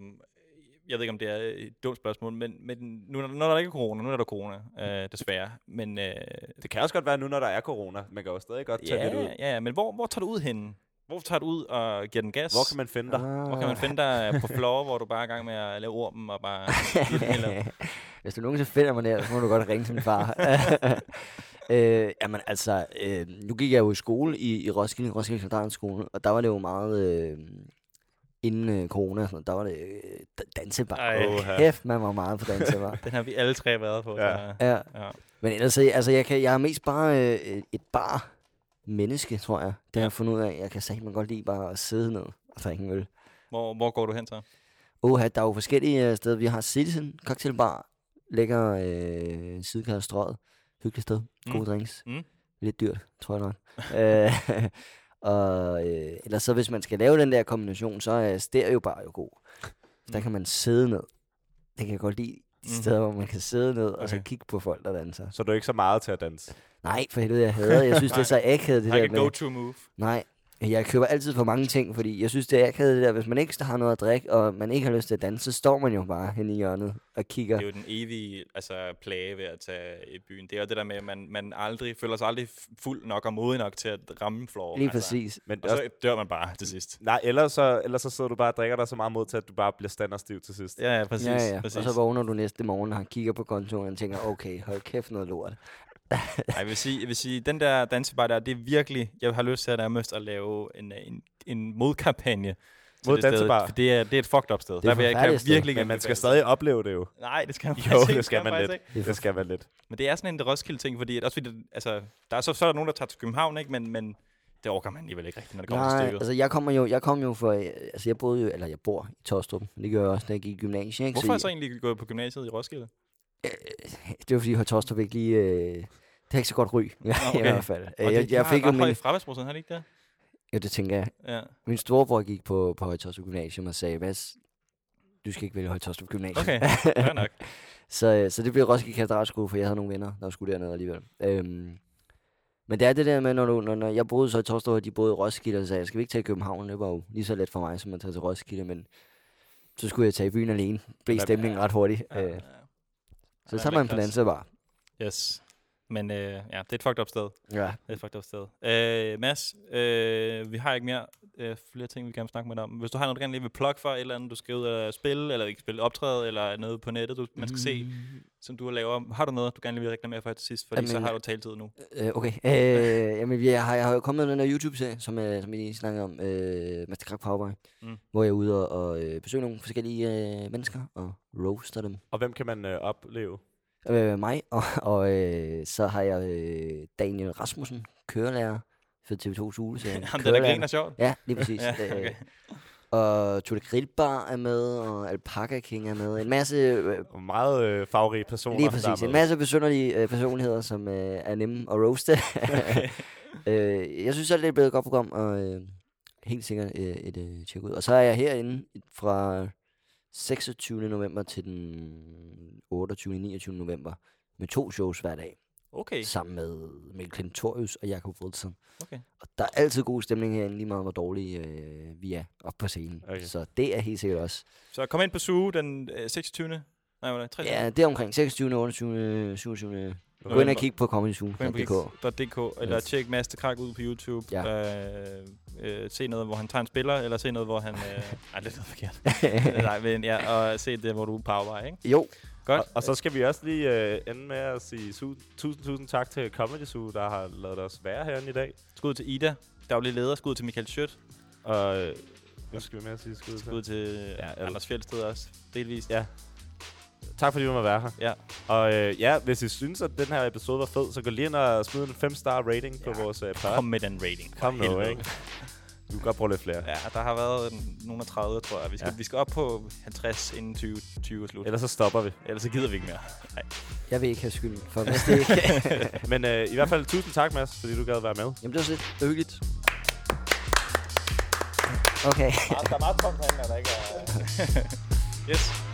S3: jeg ved ikke, om det er et dumt spørgsmål, men, men nu, når der ikke er corona, nu er der corona, øh, desværre. Men, øh,
S2: Det kan også godt være nu, når der er corona. Man kan jo stadig godt tage lidt ud.
S3: ja, ja, ja, men hvor, hvor tager du ud henne? Hvor tager du ud og giver den gas?
S2: Hvor kan man finde dig?
S3: hvor kan man finde dig på floor, hvor du bare er i gang med at lave ormen og bare... eller,
S4: Hvis du nogensinde finder mig der, så må du godt ringe til min far. øh, jamen altså, øh, nu gik jeg jo i skole i, i Roskilde, Roskilde Katedralskole, og der var det jo meget, øh, inden øh, corona, og sådan noget, der var det øh, da- dansebar.
S3: Ej.
S2: Åha.
S4: Kæft, man var meget på dansebar.
S3: den har vi alle tre været på.
S2: Ja.
S3: Så,
S4: ja.
S3: ja.
S4: Men ellers, øh, altså, jeg, kan, jeg er mest bare øh, et bar menneske, tror jeg. Det har jeg fundet ud af. Jeg kan sagt, godt lide bare at sidde ned og drikke en øl.
S3: Hvor, hvor går du hen så?
S4: Oha, der er jo forskellige øh, steder. Vi har Citizen Cocktailbar, lækker øh, sidekær strøget. Hyggeligt sted. Gode
S3: Mm.
S4: drinks.
S3: Mm.
S4: Lidt dyrt, tror jeg nok. og øh, ellers så hvis man skal lave den der kombination, så er stereo bar jo god. Der
S3: Mm.
S4: kan man sidde ned. Det kan jeg godt lide.
S3: Mm.
S4: Steder, hvor man kan sidde ned og så
S3: Okay.
S4: kigge på folk, der danser.
S2: Så du er ikke så meget til at danse.
S4: Nej, for helvede, jeg hader. Jeg synes, det er så akavet, det der med...
S3: go-to move.
S4: Nej, jeg køber altid for mange ting, fordi jeg synes, det er akavet det der. Hvis man ikke har noget at drikke, og man ikke har lyst til at danse, så står man jo bare hen i hjørnet og kigger.
S3: Det er jo den evige altså, plage ved at tage i byen. Det er jo det der med, at man, man aldrig, føler sig aldrig fuld nok og modig nok til at ramme floor.
S4: Lige præcis.
S2: Men
S3: Og så dør man bare til sidst.
S2: nej, ellers så, ellers så sidder du bare og drikker dig så meget mod til, at du bare bliver standardstiv til sidst.
S3: Ja, ja, præcis.
S4: ja, ja.
S3: præcis.
S4: Og så vågner du næste morgen og kigger på kontoen og tænker, okay, hold kæft noget lort.
S3: Ej, jeg vil sige, jeg vil sige, den der dansebar der, det er virkelig, jeg har lyst til at nærmest at lave en, en, en modkampagne. til
S2: Mod
S3: det sted,
S2: dansebar?
S3: For det er, det er et fucked up sted.
S4: er
S3: der jeg, kan
S4: sted.
S3: virkelig
S2: Men man skal stadig opleve det jo.
S3: det. Nej, det skal man
S2: Jo,
S3: ikke.
S2: det skal man lidt.
S3: ikke.
S2: Det skal man lidt.
S3: Men det er sådan en Roskilde-ting, fordi at også fordi, det, altså, der er så, så er der nogen, der tager til København, ikke? Men, men det overgår man alligevel ikke rigtigt, når det kommer til
S4: Nej,
S3: stykket.
S4: altså jeg kommer jo, jeg kom jo for, øh, altså jeg boede jo, eller jeg bor i Tostrup, det gør jeg også, da jeg gik i gymnasiet. Ikke?
S3: Hvorfor er jeg
S4: så
S3: så egentlig gået på gymnasiet i Roskilde?
S4: det var fordi, at Tostrup ikke lige, øh, det har ikke så godt ry, i
S3: okay.
S4: hvert fald. Øh,
S3: Og
S4: Jeg,
S3: det,
S4: jeg fik jo
S3: ret høj
S4: min,
S3: fraværsprocent, har det ikke det?
S4: jo, det tænker jeg.
S3: Ja.
S4: Min storebror gik på, på Højtostrup Gymnasium og sagde, hvad, du skal ikke vælge Højtostrup Gymnasium.
S3: Okay, fair nok.
S4: Så, øh, så det blev Roskilde Katedralskole, for jeg havde nogle venner, der skulle dernede alligevel. Øhm, men det er det der med, når, du, når, når jeg boede så i Torstrup, og de boede i Roskilde, og sagde, skal vi ikke tage i København? Det var jo lige så let for mig, som at tage til Roskilde, men så skulle jeg tage i byen alene. Blev stemningen ret hurtigt.
S3: Ja,
S4: Øh,
S3: ja.
S4: så
S3: Ja,
S4: tager man på
S3: lækkert.
S4: dansebar.
S3: Yes. Men øh, ja, det er et fucked up sted.
S4: Ja.
S3: Det er et fucked up sted. Øh, Mads, øh, vi har ikke mere øh, flere ting, vi gerne vil snakke med dig om. Hvis du har noget, du gerne lige vil plukke for, et eller andet, du skal ud og spille, eller ikke spille optræde, eller noget på nettet, du, man skal se, som du har lavet. Har du noget, du gerne lige vil reklamere for her til sidst? Fordi
S4: Jamen,
S3: så har du taletid nu.
S4: Øh, okay. Øh, jamen, jeg har, jeg har jo kommet med den der YouTube-serie, som, øh, som vi lige snakkede om, øh, Master Krak Powerboy,
S3: Mm.
S4: mm. hvor jeg er ude og, og øh, besøge nogle forskellige øh, mennesker og roaster dem.
S2: Og hvem kan man øh, opleve?
S4: Øh, mig, og, og øh, så har jeg øh, Daniel Rasmussen, kørelærer for TV2's ugeserie.
S3: Ham der, griner sjovt.
S4: Ja, lige præcis.
S3: Ja, okay.
S4: okay. Og Tutte Grillbar er med, og Alpaca King er med. En masse, øh,
S2: Meget øh, farverige personer.
S4: lige præcis, en masse besynderlige øh, personligheder, som øh, er nemme at roaste. øh, jeg synes selv, det er et blevet et godt program, og øh, helt sikkert øh, et øh, tjek ud. Og så er jeg herinde fra 26. november til den 28. 29. november med to shows hver dag,
S3: Okay.
S4: sammen med Mikkel Klintorius og Jakob Wilson.
S3: Okay.
S4: Og der er altid god stemning herinde, lige meget hvor dårlige øh, vi er op på scenen.
S2: Okay.
S4: Så det er helt sikkert også.
S3: Så kom ind på Zoo den øh, 26. Nej, hvad er det? 23.
S4: Ja, det er omkring 26. 28. 27. Gå ind og kig på comedyzoo.dk.
S3: .dk, eller
S4: Yes.
S3: tjek Mads Krak ud på YouTube.
S4: Ja.
S3: Øh, øh, se noget, hvor han tager en spiller, eller se noget, hvor han... Øh, ej, det er noget forkert. Nej, men ja, og se det, hvor du er på arbejde, ikke?
S4: jo,
S3: Godt.
S2: Og, og så skal vi også lige øh, ende med at sige su- tusind, tusind tak til Comedy Zoo, der har lavet os være herinde i dag.
S3: Skud til Ida, daglig leder. Skud til Michael Schødt.
S2: Og øh, hvad skal vi med at sige skud til?
S3: Skud til
S2: Ja,
S3: Anders Fjeldsted også, delvist.
S2: Ja. Tak fordi du må være her.
S3: Ja.
S2: Og øh, ja, hvis I synes, at den her episode var fed, så gå lige ind og smid en 5-star rating ja. på vores øh, pod.
S3: Kom med den rating.
S2: Kom nu, ikke? Du kan godt bruge lidt flere.
S3: Ja, der har været nogle af 30, tror jeg. Vi skal,
S2: Ja.
S3: vi skal op på 50 inden 20, 20 er slut.
S2: Ellers så stopper vi.
S3: Ellers så gider vi ikke mere. Nej.
S4: jeg vil ikke have skylden for hvis det ikke.
S2: Men øh, i hvert fald tusind tak, Mads, fordi du gad være med.
S4: Jamen det var så lidt. Hyggeligt. Okay.
S3: Der er meget tomt herinde, der ikke er... yes.